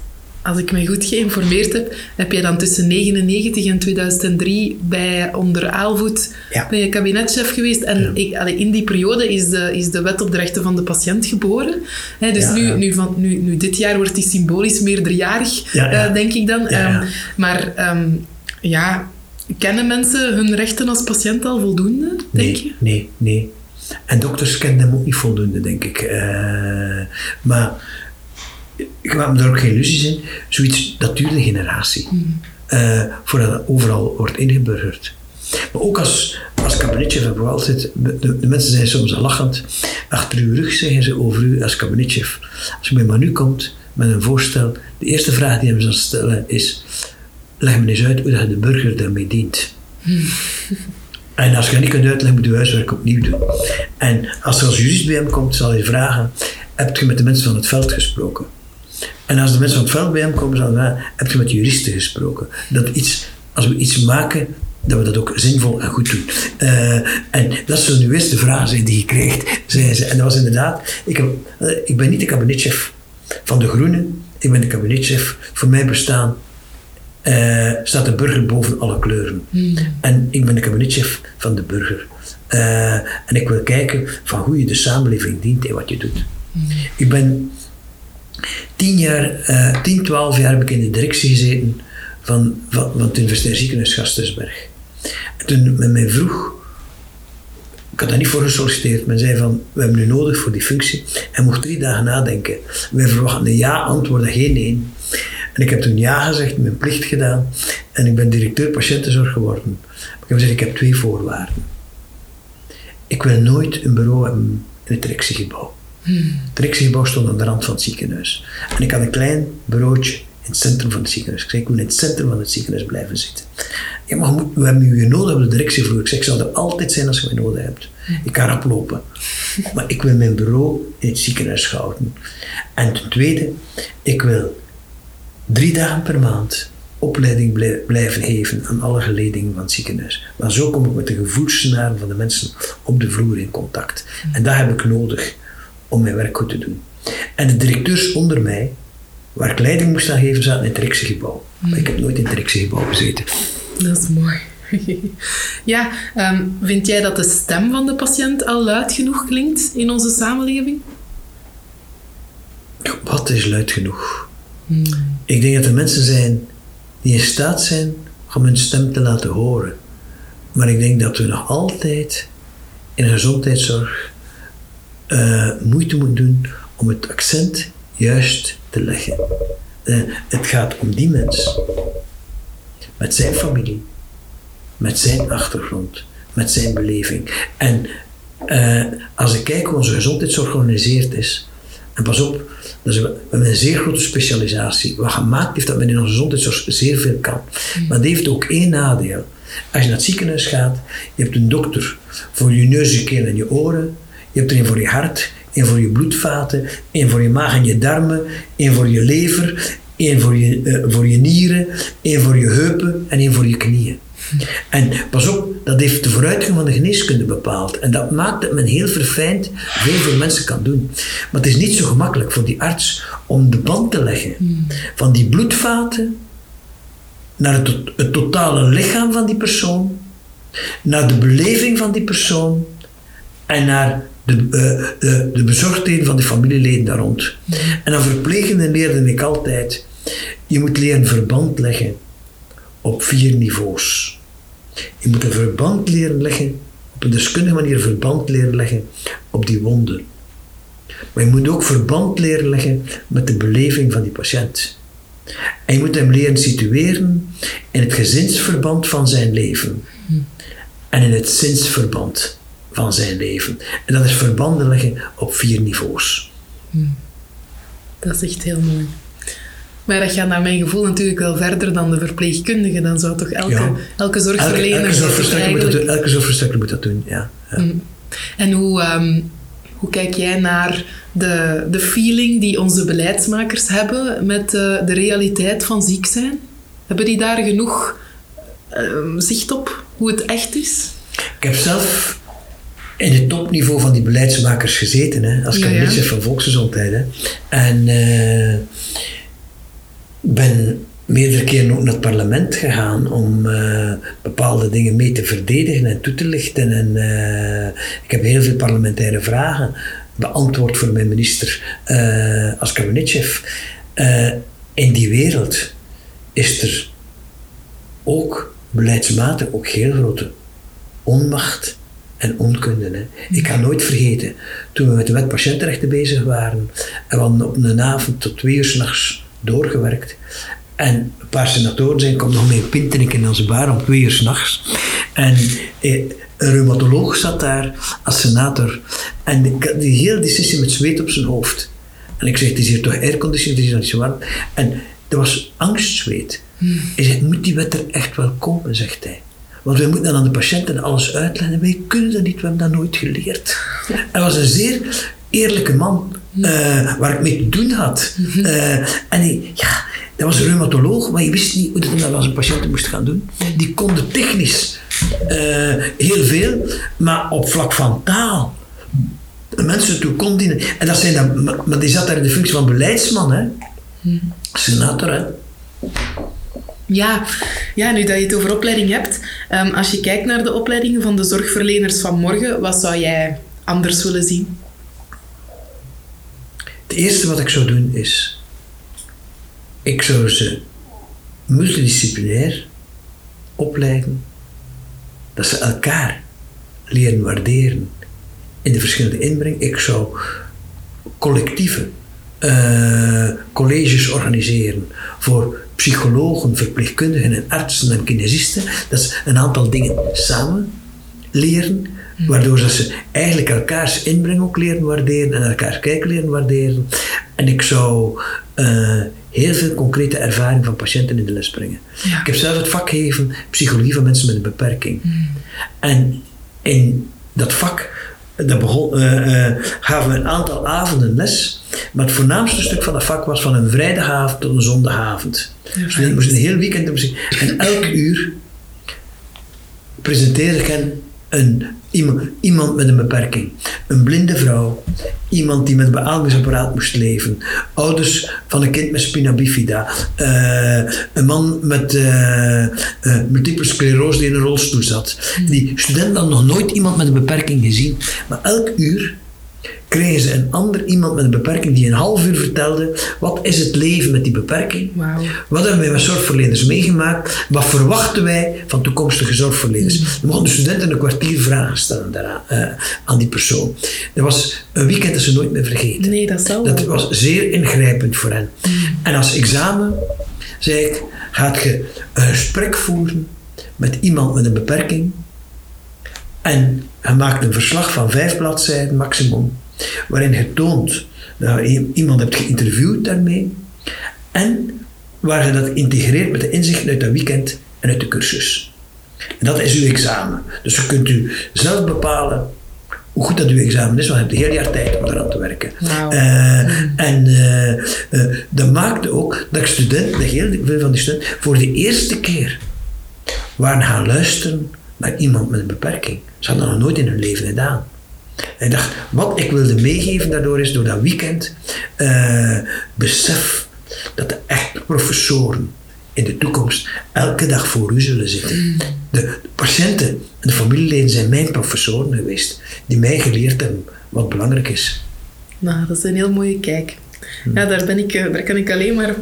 als ik me goed geïnformeerd heb, heb jij dan tussen 1999 en 2003 bij onder Aalvoet ja. ben je kabinetchef geweest. En ik, allee, in die periode is de, is de wet op de rechten van de patiënt geboren. He, dus ja, nu, nu, van, nu, nu dit jaar wordt die symbolisch meerderjarig, uh, denk ik dan. Um, maar um, ja, kennen mensen hun rechten als patiënt al voldoende, denk nee, je? Nee, nee. En dokters kennen hem ook niet voldoende, denk ik. Uh, maar ik maak me daar ook geen illusies in. Zoiets, dat duurt een generatie. Mm. Uh, voordat het overal wordt ingeburgerd. Maar ook als, als hebben we altijd, de, de, mensen zijn soms lachend, achter uw rug zeggen ze over u als kabinetchef. Als u bij Manu komt met een voorstel, de eerste vraag die hij zal stellen is, leg me eens uit hoe je de burger daarmee dient. Mm. En als je dat niet kunt uitleggen, moet je huiswerk opnieuw doen. En als er als jurist bij hem komt, zal hij vragen, heb je met de mensen van het veld gesproken? En als de mensen van het veld bij hem komen, dan ah, heb je met juristen gesproken. Dat iets, als we iets maken, dat we dat ook zinvol en goed doen. Uh, en dat is nu eerste vraag zijn die je krijgt, zei ze. En dat was inderdaad, ik, heb, uh, ik ben niet de kabinetchef van de Groenen, ik ben de kabinetchef. Voor mij bestaan uh, staat de burger boven alle kleuren. Hmm. En ik ben de kabinetchef van de burger. en ik wil kijken van hoe je de samenleving dient en wat je doet. Hmm. Ik ben tien jaar, uh, tien, twaalf jaar heb ik in de directie gezeten van, van, van het Universitair Ziekenhuis Gastensberg. En toen men mij vroeg, ik had daar niet voor gesolliciteerd, men zei van, we hebben nu nodig voor die functie. En mocht drie dagen nadenken. Wij verwachten een ja-antwoord, geen nee. En ik heb toen ja gezegd, mijn plicht gedaan. En ik ben directeur patiëntenzorg geworden. Maar ik heb gezegd, ik heb twee voorwaarden. Ik wil nooit een bureau hebben in het directiegebouw. Het directiegebouw stond aan de rand van het ziekenhuis. En ik had een klein bureautje in het centrum van het ziekenhuis. Ik zei, ik wil in het centrum van het ziekenhuis blijven zitten. Ja, maar we hebben u nodig op de directievloer. Ik zeg, ik zal er altijd zijn als je mij nodig hebt. Ik kan rap lopen. Maar ik wil mijn bureau in het ziekenhuis houden. En ten tweede, ik wil drie dagen per maand opleiding blijven geven aan alle geledingen van het ziekenhuis. Maar zo kom ik met de gevoelssnaren van de mensen op de vloer in contact. En dat heb ik nodig om mijn werk goed te doen. En de directeurs onder mij, waar ik leiding moest aan geven, zaten in het directiegebouw. Maar ik heb nooit in het directiegebouw gezeten. Dat is mooi. ja, um, vind jij dat de stem van de patiënt al luid genoeg klinkt in onze samenleving? Wat is luid genoeg? Hmm. Ik denk dat er mensen zijn die in staat zijn om hun stem te laten horen. Maar ik denk dat we nog altijd in de gezondheidszorg uh, moeite moet doen om het accent juist te leggen. Uh, het gaat om die mens. Met zijn familie, met zijn achtergrond, met zijn beleving. En Eh, als ik kijk hoe onze gezondheidszorg georganiseerd is, en pas op, dat is, we hebben een zeer grote specialisatie. Wat gemaakt heeft dat men in onze gezondheidszorg zeer veel kan. Maar dat heeft ook één nadeel. Als je naar het ziekenhuis gaat, je hebt een dokter voor je neus, je keel en je oren. Je hebt er een voor je hart, één voor je bloedvaten, één voor je maag en je darmen, één voor je lever, één voor je, eh, voor je nieren, één voor je heupen en één voor je knieën. En pas op, dat heeft de vooruitgang van de geneeskunde bepaald. En dat maakt dat men heel verfijnd veel voor mensen kan doen. Maar het is niet zo gemakkelijk voor die arts om de band te leggen van die bloedvaten naar het totale lichaam van die persoon, naar de beleving van die persoon en naar de, eh, de, de bezorgdheden van de familieleden daar rond. En aan verplegenden leerde ik altijd, je moet leren verband leggen op vier niveaus. Je moet een verband leren leggen, op een deskundige manier verband leren leggen op die wonden. Maar je moet ook verband leren leggen met de beleving van die patiënt. En je moet hem leren situeren in het gezinsverband van zijn leven. En in het zinsverband van zijn leven. En dat is verbanden leggen op vier niveaus. Dat is echt heel mooi. Maar dat gaat naar mijn gevoel natuurlijk wel verder dan de verpleegkundige. Dan zou toch elke, Ja. elke Elke, zorgverlener... elke, toch zorgverstrekker moet dat doen, elke zorgverstrekker moet dat doen, ja. ja. En hoe, ehm, hoe kijk jij naar de, de feeling die onze beleidsmakers hebben met eh, de realiteit van ziek zijn? Hebben die daar genoeg ehm, zicht op hoe het echt is? Ik heb zelf in het topniveau van die beleidsmakers gezeten, hè, als Ja, ja. kabinetchef van volksgezondheid. Hè. En eh, ben meerdere keren ook naar het parlement gegaan om eh, bepaalde dingen mee te verdedigen en toe te lichten. En eh, ik heb heel veel parlementaire vragen beantwoord voor mijn minister als kabinetchef. In die wereld is er ook beleidsmatig ook heel grote onmacht en onkunde. Hè. Ik ga nooit vergeten, toen we met de wet patiëntenrechten bezig waren, en we hadden op een avond tot twee uur s'nachts doorgewerkt. En een paar senatoren zijn, kom nog mee pinten in onze bar om twee uur s'nachts. En eh, een reumatoloog zat daar als senator. En had die hele discussie met zweet op zijn hoofd. En ik zeg, het is hier toch airconditioning, het is hier niet zo warm. En er was angstzweet. Hij zegt, moet die wet er echt wel komen, zegt hij. Want wij moeten dan aan de patiënten alles uitleggen. Wij kunnen dat niet, we hebben dat nooit geleerd. Hij was een zeer eerlijke man, eh, waar ik mee te doen had. Eh, en hij, ja, dat was een reumatoloog, maar je wist niet hoe dat als een patiënt moest gaan doen. Die konden technisch eh, heel veel, maar op vlak van taal mensen toe kon dienen. En dat zijn dan, maar- maar die zat daar in de functie van beleidsman, hè? Senator, hè? Ja, ja, nu dat je het over opleiding hebt. ehm, als je kijkt naar de opleidingen van de zorgverleners van morgen, wat zou jij anders willen zien? Het eerste wat ik zou doen is, ik zou ze multidisciplinair opleiden, dat ze elkaar leren waarderen in de verschillende inbreng. Ik zou collectieve eh, colleges organiseren voor psychologen, verpleegkundigen en artsen en kinesisten. Dat ze een aantal dingen samen leren, waardoor dat ze eigenlijk elkaars inbreng ook leren waarderen en elkaars kijk leren waarderen. En ik zou eh, heel veel concrete ervaring van patiënten in de les brengen. Ja. Ik heb zelf het vak gegeven psychologie van mensen met een beperking. En in dat vak dat begon, eh, eh, gaven we een aantal avonden les. Maar het voornaamste stuk van dat vak was van een vrijdagavond tot een zondagavond. Dus we moesten een heel weekend. En elk uur presenteerde ik hen een, iemand, iemand met een beperking. Een blinde vrouw, iemand die met een beademingsapparaat moest leven, ouders van een kind met spina bifida, eh, een man met eh, eh, multiple sclerose die in een rolstoel zat. Die studenten hadden nog nooit iemand met een beperking gezien, maar elk uur kregen ze een ander iemand met een beperking die een half uur vertelde wat is het leven met die beperking. Wat hebben wij met zorgverleners meegemaakt? Wat verwachten wij van toekomstige zorgverleners? Dan mochten de studenten een kwartier vragen stellen daaraan, eh, aan die persoon. Dat was een weekend dat ze nooit meer vergeten. Nee, dat zal Dat was zeer ingrijpend voor hen. En als examen zei ik, gaat je een gesprek voeren met iemand met een beperking En hij maakt een verslag van vijf bladzijden maximum, waarin je toont dat je iemand hebt geïnterviewd daarmee en waar je dat integreert met de inzichten uit dat weekend en uit de cursus. En dat is uw examen. Dus je kunt u zelf bepalen hoe goed dat uw examen is, want je hebt een heel jaar tijd om eraan te werken. Uh, en uh, dat maakte ook dat studenten, dat heel veel van die studenten, voor de eerste keer waren gaan luisteren naar iemand met een beperking. Ze hadden dat nog nooit in hun leven gedaan. En ik dacht, wat ik wilde meegeven daardoor is, door dat weekend, besef dat de echte professoren in de toekomst elke dag voor u zullen zitten. Mm. De, patiënten en de familieleden zijn mijn professoren geweest, die mij geleerd hebben wat belangrijk is. Nou, dat is een heel mooie kijk. Ja, daar, ben ik, eh, daar kan ik alleen maar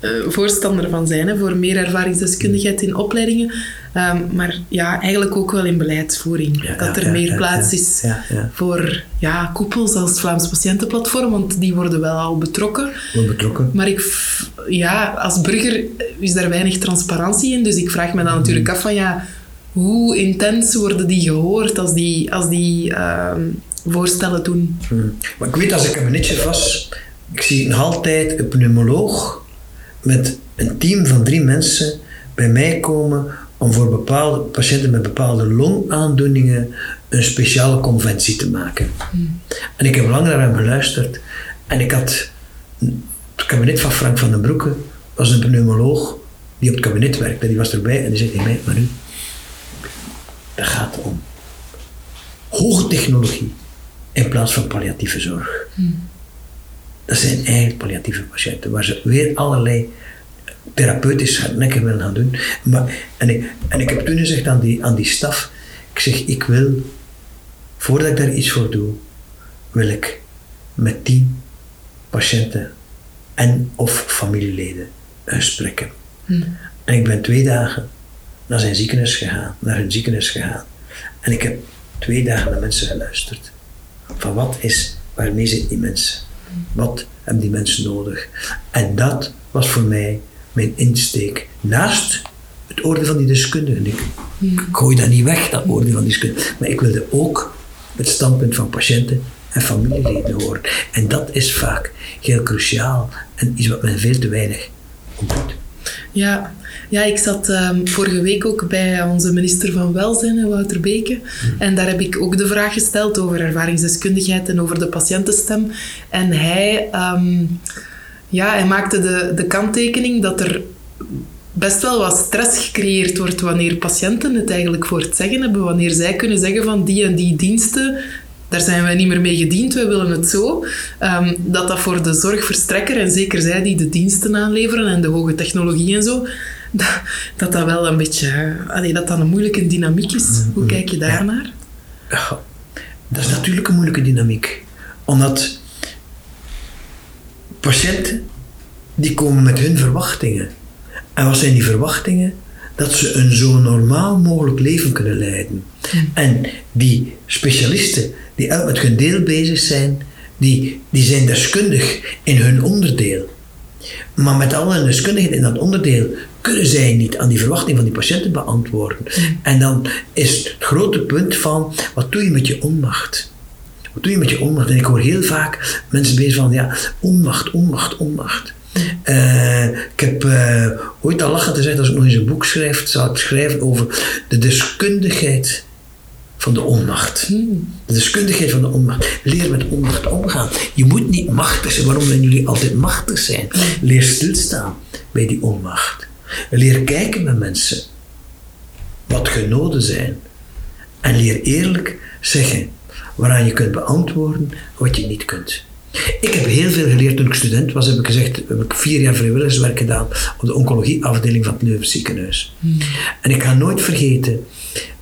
uh, voorstander van zijn, hè, voor meer ervaringsdeskundigheid in opleidingen. Ehm, maar ja, eigenlijk ook wel in beleidsvoering. dat er meer plaats is voor ja, koepels als Vlaams Patiëntenplatform, want die worden wel al betrokken. Wel betrokken. Maar ik, ja, als burger is daar weinig transparantie in. Dus ik vraag me dan natuurlijk af van ja, hoe intens worden die gehoord als die, als die ehm, voorstellen doen? Hmm. Maar ik weet als ik kabinetje was, ik zie nog altijd een pneumoloog met een team van drie mensen bij mij komen om voor bepaalde patiënten met bepaalde longaandoeningen een speciale conventie te maken. Hmm. En ik heb lang naar hem geluisterd en ik had het kabinet van Frank van den Broeke was een pneumoloog die op het kabinet werkte. Die was erbij en die zei tegen mij, maar nu, dat gaat om hoge technologie in plaats van palliatieve zorg. Hmm. Dat zijn eigenlijk palliatieve patiënten, waar ze weer allerlei therapeutisch hardnekkig willen gaan doen. Maar, en, ik, en ik heb toen gezegd aan die, aan die staf, ik zeg, ik wil, voordat ik daar iets voor doe, wil ik met tien patiënten en of familieleden spreken. Hm. En ik ben twee dagen naar zijn ziekenhuis gegaan, naar hun ziekenhuis gegaan. En ik heb twee dagen naar mensen geluisterd. Van wat is, waarmee zitten die mensen? Wat hebben die mensen nodig? En dat was voor mij mijn insteek. Naast het oordeel van die deskundigen. Ik, ik gooi dat niet weg, dat oordeel van die deskundigen. Maar ik wilde ook het standpunt van patiënten en familieleden horen. En dat is vaak heel cruciaal en iets wat men veel te weinig ontmoet. Ja, ja, ik zat um, vorige week ook bij onze minister van Welzijn, Wouter Beke. Hmm. En daar heb ik ook de vraag gesteld over ervaringsdeskundigheid en over de patiëntenstem. En hij, um, ja, hij maakte de, de kanttekening dat er best wel wat stress gecreëerd wordt wanneer patiënten het eigenlijk voor het zeggen hebben. Wanneer zij kunnen zeggen van die en die diensten, daar zijn wij niet meer mee gediend, wij willen het zo. Um, dat dat voor de zorgverstrekker, en zeker zij die de diensten aanleveren en de hoge technologie en zo, dat dat, dat wel een beetje, allee, dat dat een moeilijke dynamiek is. Hoe kijk je daarnaar? Ja, dat is natuurlijk een moeilijke dynamiek. Omdat patiënten, die komen met hun verwachtingen. En wat zijn die verwachtingen? Dat ze een zo normaal mogelijk leven kunnen leiden. En die specialisten die elk met hun deel bezig zijn, die, die zijn deskundig in hun onderdeel. Maar met alle deskundigheid in dat onderdeel kunnen zij niet aan die verwachting van die patiënten beantwoorden. En dan is het grote punt van, wat doe je met je onmacht? Wat doe je met je onmacht? En ik hoor heel vaak mensen bezig van, ja, onmacht, onmacht, onmacht. Uh, ik heb uh, ooit al lachen gezegd, als ik nog eens een boek schrijf, zou ik schrijven over de deskundigheid van de onmacht. Hmm. De deskundigheid van de onmacht. Leer met onmacht omgaan. Je moet niet machtig zijn. Waarom zijn jullie altijd machtig zijn? Leer stilstaan bij die onmacht. Leer kijken naar mensen. Wat genoden zijn. En leer eerlijk zeggen waaraan je kunt beantwoorden wat je niet kunt. Ik heb heel veel geleerd toen ik student was. Heb ik gezegd, heb ik vier jaar vrijwilligerswerk gedaan op de oncologieafdeling van het Leuven ziekenhuis. Hmm. En ik ga nooit vergeten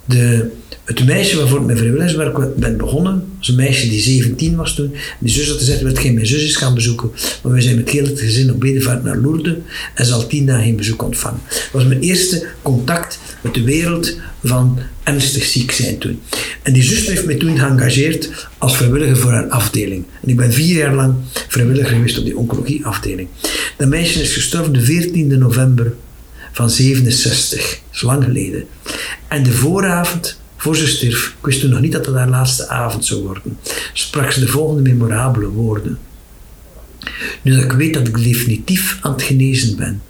de het meisje waarvoor ik mijn vrijwilligerswerk ben begonnen, was een meisje die 17 was toen. Die zus had gezegd, wil geen mijn zus gaan bezoeken. Maar wij zijn met heel het gezin op bedevaart naar Lourdes en ze al tien dagen geen bezoek ontvangen. Dat was mijn eerste contact met de wereld van ernstig ziek zijn toen. En die zus heeft mij toen geëngageerd als vrijwilliger voor haar afdeling. En ik ben vier jaar lang vrijwilliger geweest op die oncologieafdeling. Dat meisje is gestorven de 14 november van 67. Dat is lang geleden. En de vooravond voor ze stierf, ik wist toen nog niet dat het haar laatste avond zou worden, sprak ze de volgende memorabele woorden. Nu dat ik weet dat ik definitief aan het genezen ben,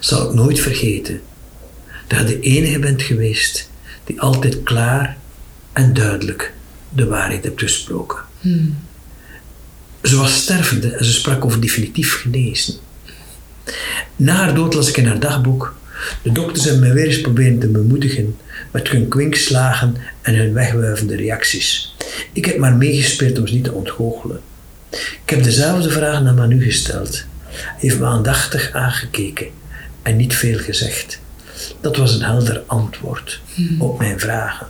zal ik nooit vergeten dat je de enige bent geweest die altijd klaar en duidelijk de waarheid hebt gesproken. Ze was stervende en ze sprak over definitief genezen. Na haar dood las ik in haar dagboek. De dokters hebben mij weer eens proberen te bemoedigen met hun kwinkslagen en hun wegwuivende reacties. Ik heb maar meegespeeld om ze niet te ontgoochelen. Ik heb dezelfde vraag naar Manu gesteld. Hij heeft me aandachtig aangekeken en niet veel gezegd. Dat was een helder antwoord op mijn vragen.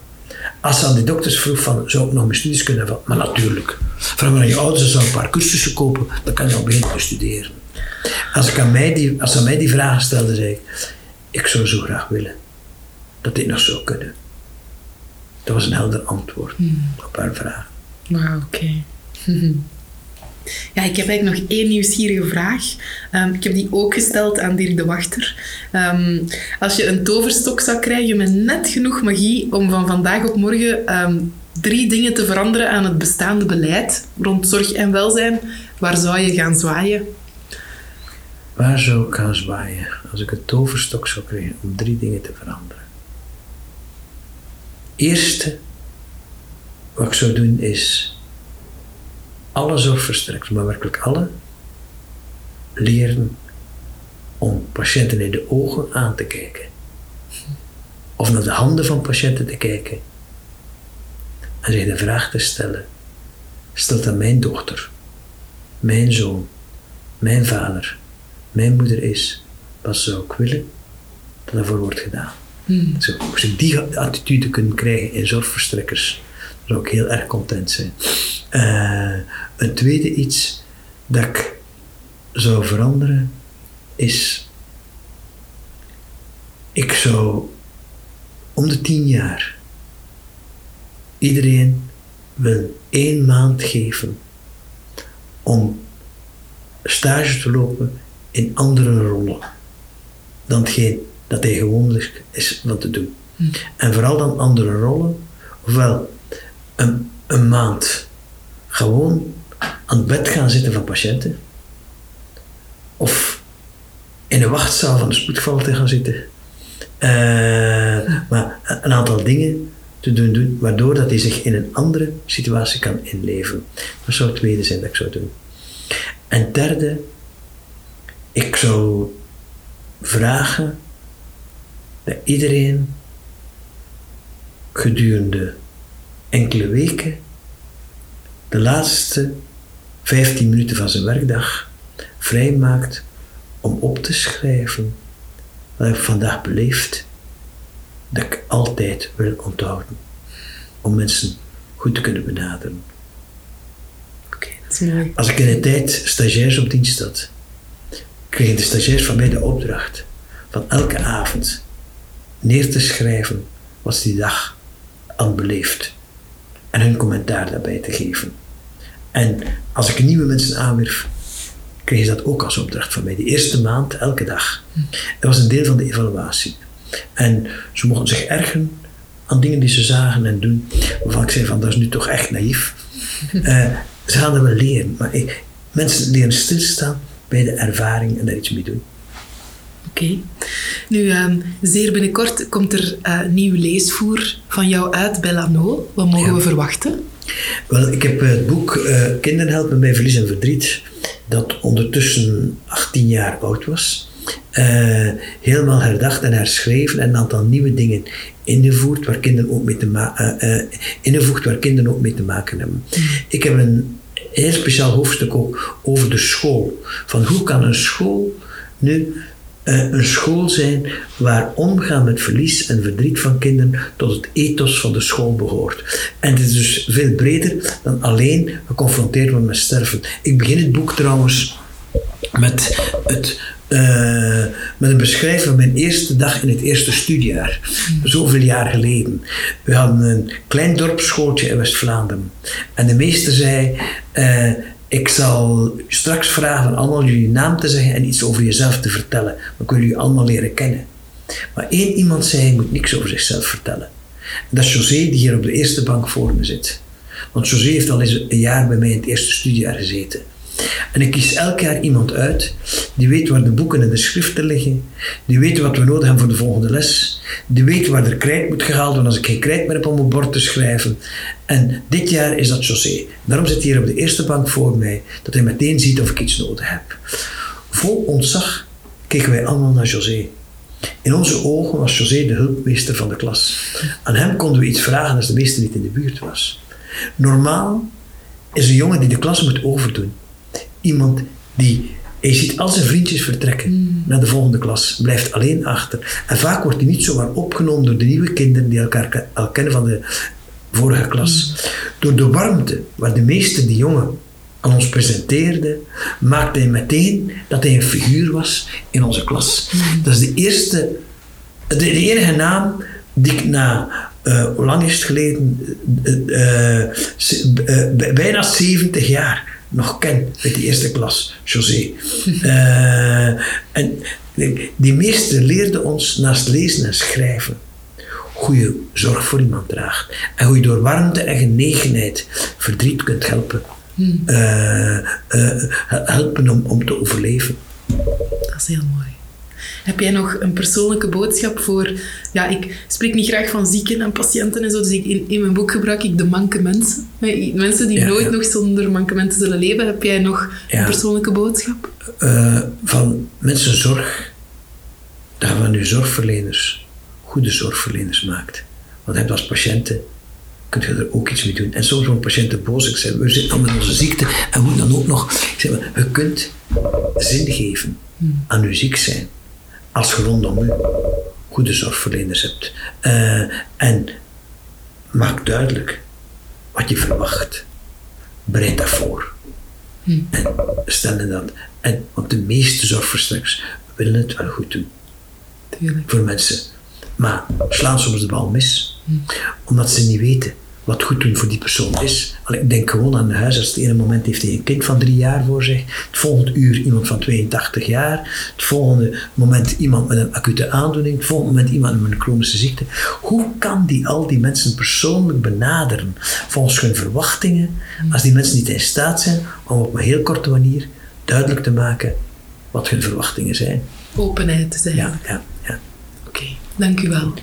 Als ze aan de dokters vroeg van, zou ik nog mijn studies kunnen van, maar natuurlijk. Vraag maar aan je ouders, ze zou een paar cursussen kopen, dan kan je al beginnen te studeren. Als, ik aan mij die, als ze aan mij die vragen stelde, zei ik, ik zou zo graag willen dat dit nog zou kunnen. Dat was een helder antwoord op haar vraag. Wauw, oké. Ja, ik heb eigenlijk nog één nieuwsgierige vraag. Ehm, ik heb die ook gesteld aan Dirk de Wachter. Ehm, als je een toverstok zou krijgen met net genoeg magie om van vandaag op morgen ehm, drie dingen te veranderen aan het bestaande beleid rond zorg en welzijn, waar zou je gaan zwaaien? Waar zou ik gaan zwaaien als ik een toverstok zou krijgen om drie dingen te veranderen? Eerste wat ik zou doen is alle zorgverstrekkers, maar werkelijk alle, leren om patiënten in de ogen aan te kijken. Of naar de handen van patiënten te kijken. En zich de vraag te stellen: stelt dat mijn dochter, mijn zoon, mijn vader, mijn moeder is, wat zou ik willen dat ervoor wordt gedaan? Zo, als ik die attitude kunnen krijgen in zorgverstrekkers, dan zou ik heel erg content zijn. Eh, een tweede iets dat ik zou veranderen is. Ik zou om de tien jaar iedereen wil één maand geven om stage te lopen in andere rollen dan hetgeen dat hij gewoonlijk is van te doen. En vooral dan andere rollen, ofwel een, een maand gewoon aan het bed gaan zitten van patiënten, of in een wachtzaal van de spoedgeval te gaan zitten. Eh, maar een aantal dingen te doen, doen, waardoor dat hij zich in een andere situatie kan inleven. Dat zou het tweede zijn dat ik zou doen. En derde, ik zou vragen dat iedereen gedurende enkele weken de laatste 15 minuten van zijn werkdag vrijmaakt om op te schrijven wat ik vandaag beleefd, dat ik altijd wil onthouden. Om mensen goed te kunnen benaderen. Als ik in de tijd stagiairs op dienst had, kregen de stagiairs van mij de opdracht van elke avond neer te schrijven wat ze die dag had beleefd en hun commentaar daarbij te geven. En als ik nieuwe mensen aanwierf, kreeg ze dat ook als opdracht van mij. Die eerste maand, elke dag. Dat was een deel van de evaluatie. En ze mochten zich ergen aan dingen die ze zagen en doen, waarvan ik zei van, dat is nu toch echt naïef. Eh, ze gaan wel leren, maar ik, mensen leren stilstaan bij de ervaring en daar iets mee doen. Oké. Nu, ehm, zeer binnenkort komt er eh, nieuw leesvoer van jou uit bij Lano. Wat mogen Ja. we verwachten? Wel, ik heb het boek eh Kinderen helpen bij verlies en verdriet, dat ondertussen 18 jaar oud was, eh, helemaal herdacht en herschreven en een aantal nieuwe dingen ingevoerd waar kinderen ook mee te ma- eh, eh, ingevoegd waar kinderen ook mee te maken hebben. Ik heb een heel speciaal hoofdstuk ook over de school. Van hoe kan een school nu eh, een school zijn waar omgaan met verlies en verdriet van kinderen tot het ethos van de school behoort. En het is dus veel breder dan alleen geconfronteerd worden met sterven. Ik begin het boek trouwens met, het, eh, met een beschrijving van mijn eerste dag in het eerste studiejaar. Zoveel jaar geleden. We hadden een klein dorpsschooltje in West-Vlaanderen. En de meester zei... eh, ik zal straks vragen van allemaal jullie naam te zeggen en iets over jezelf te vertellen. Dan kunnen jullie allemaal leren kennen. Maar één iemand zei, je moet niks over zichzelf vertellen. Dat is José die hier op de eerste bank voor me zit. Want José heeft al eens een jaar bij mij in het eerste studiejaar gezeten. En ik kies elk jaar iemand uit die weet waar de boeken en de schriften liggen, die weet wat we nodig hebben voor de volgende les, die weet waar er krijt moet gehaald worden als ik geen krijt meer heb om op bord te schrijven. En dit jaar is dat José. Daarom zit hij hier op de eerste bank voor mij, dat hij meteen ziet of ik iets nodig heb. Vol ontzag keken wij allemaal naar José. In onze ogen was José de hulpmeester van de klas. Aan hem konden we iets vragen als de meester niet in de buurt was. Normaal is een jongen die de klas moet overdoen. Iemand die, hij ziet al zijn vriendjes vertrekken naar de volgende klas, blijft alleen achter. En vaak wordt hij niet zomaar opgenomen door de nieuwe kinderen die elkaar al kennen van de vorige klas. Door de warmte waar de meester die jongen aan ons presenteerde, maakte hij meteen dat hij een figuur was in onze klas. Dat is de eerste, de, de enige naam die ik na, uh, hoe lang is het geleden? Uh, uh, bijna 70 jaar nog ken uit de eerste klas, José. en die meester leerde ons naast lezen en schrijven goede zorg voor iemand draagt. En hoe je door warmte en genegenheid verdriet kunt helpen. Hmm. Uh, uh, helpen om, om te overleven. Dat is heel mooi. Heb jij nog een persoonlijke boodschap voor... Ja, ik spreek niet graag van zieken en patiënten en zo, dus ik, in, in mijn boek gebruik ik de manke mensen. Mensen die nooit nog zonder mankementen zullen leven. Heb jij nog een persoonlijke boodschap? Uh, van mensenzorg, dat we nu zorgverleners, goede zorgverleners maakt. Want je hebt als patiënten kun je er ook iets mee doen. En soms worden patiënten boos. Ik zeg, we zitten met onze ziekte en moeten dan ook nog... Ik zeg, je kunt zin geven aan uw ziek zijn als je rondom u goede zorgverleners hebt. Uh, en maak duidelijk wat je verwacht. Bereid daarvoor. Hm. En stel je dat. En, want de meeste zorgverstrekkers willen het wel goed doen. Tuurlijk. Voor mensen. Maar slaan soms de bal mis. Hm. Omdat ze niet weten wat goed doen voor die persoon is. ik denk gewoon aan de huisarts. Het ene moment heeft hij een kind van drie jaar voor zich. Het volgende uur iemand van 82 jaar. Het volgende moment iemand met een acute aandoening. Het volgende moment iemand met een chronische ziekte. Hoe kan die al die mensen persoonlijk benaderen volgens hun verwachtingen als die mensen niet in staat zijn om op een heel korte manier duidelijk te maken wat hun verwachtingen zijn? Openheid te zijn. Ja, ja, ja. Oké, dank u wel.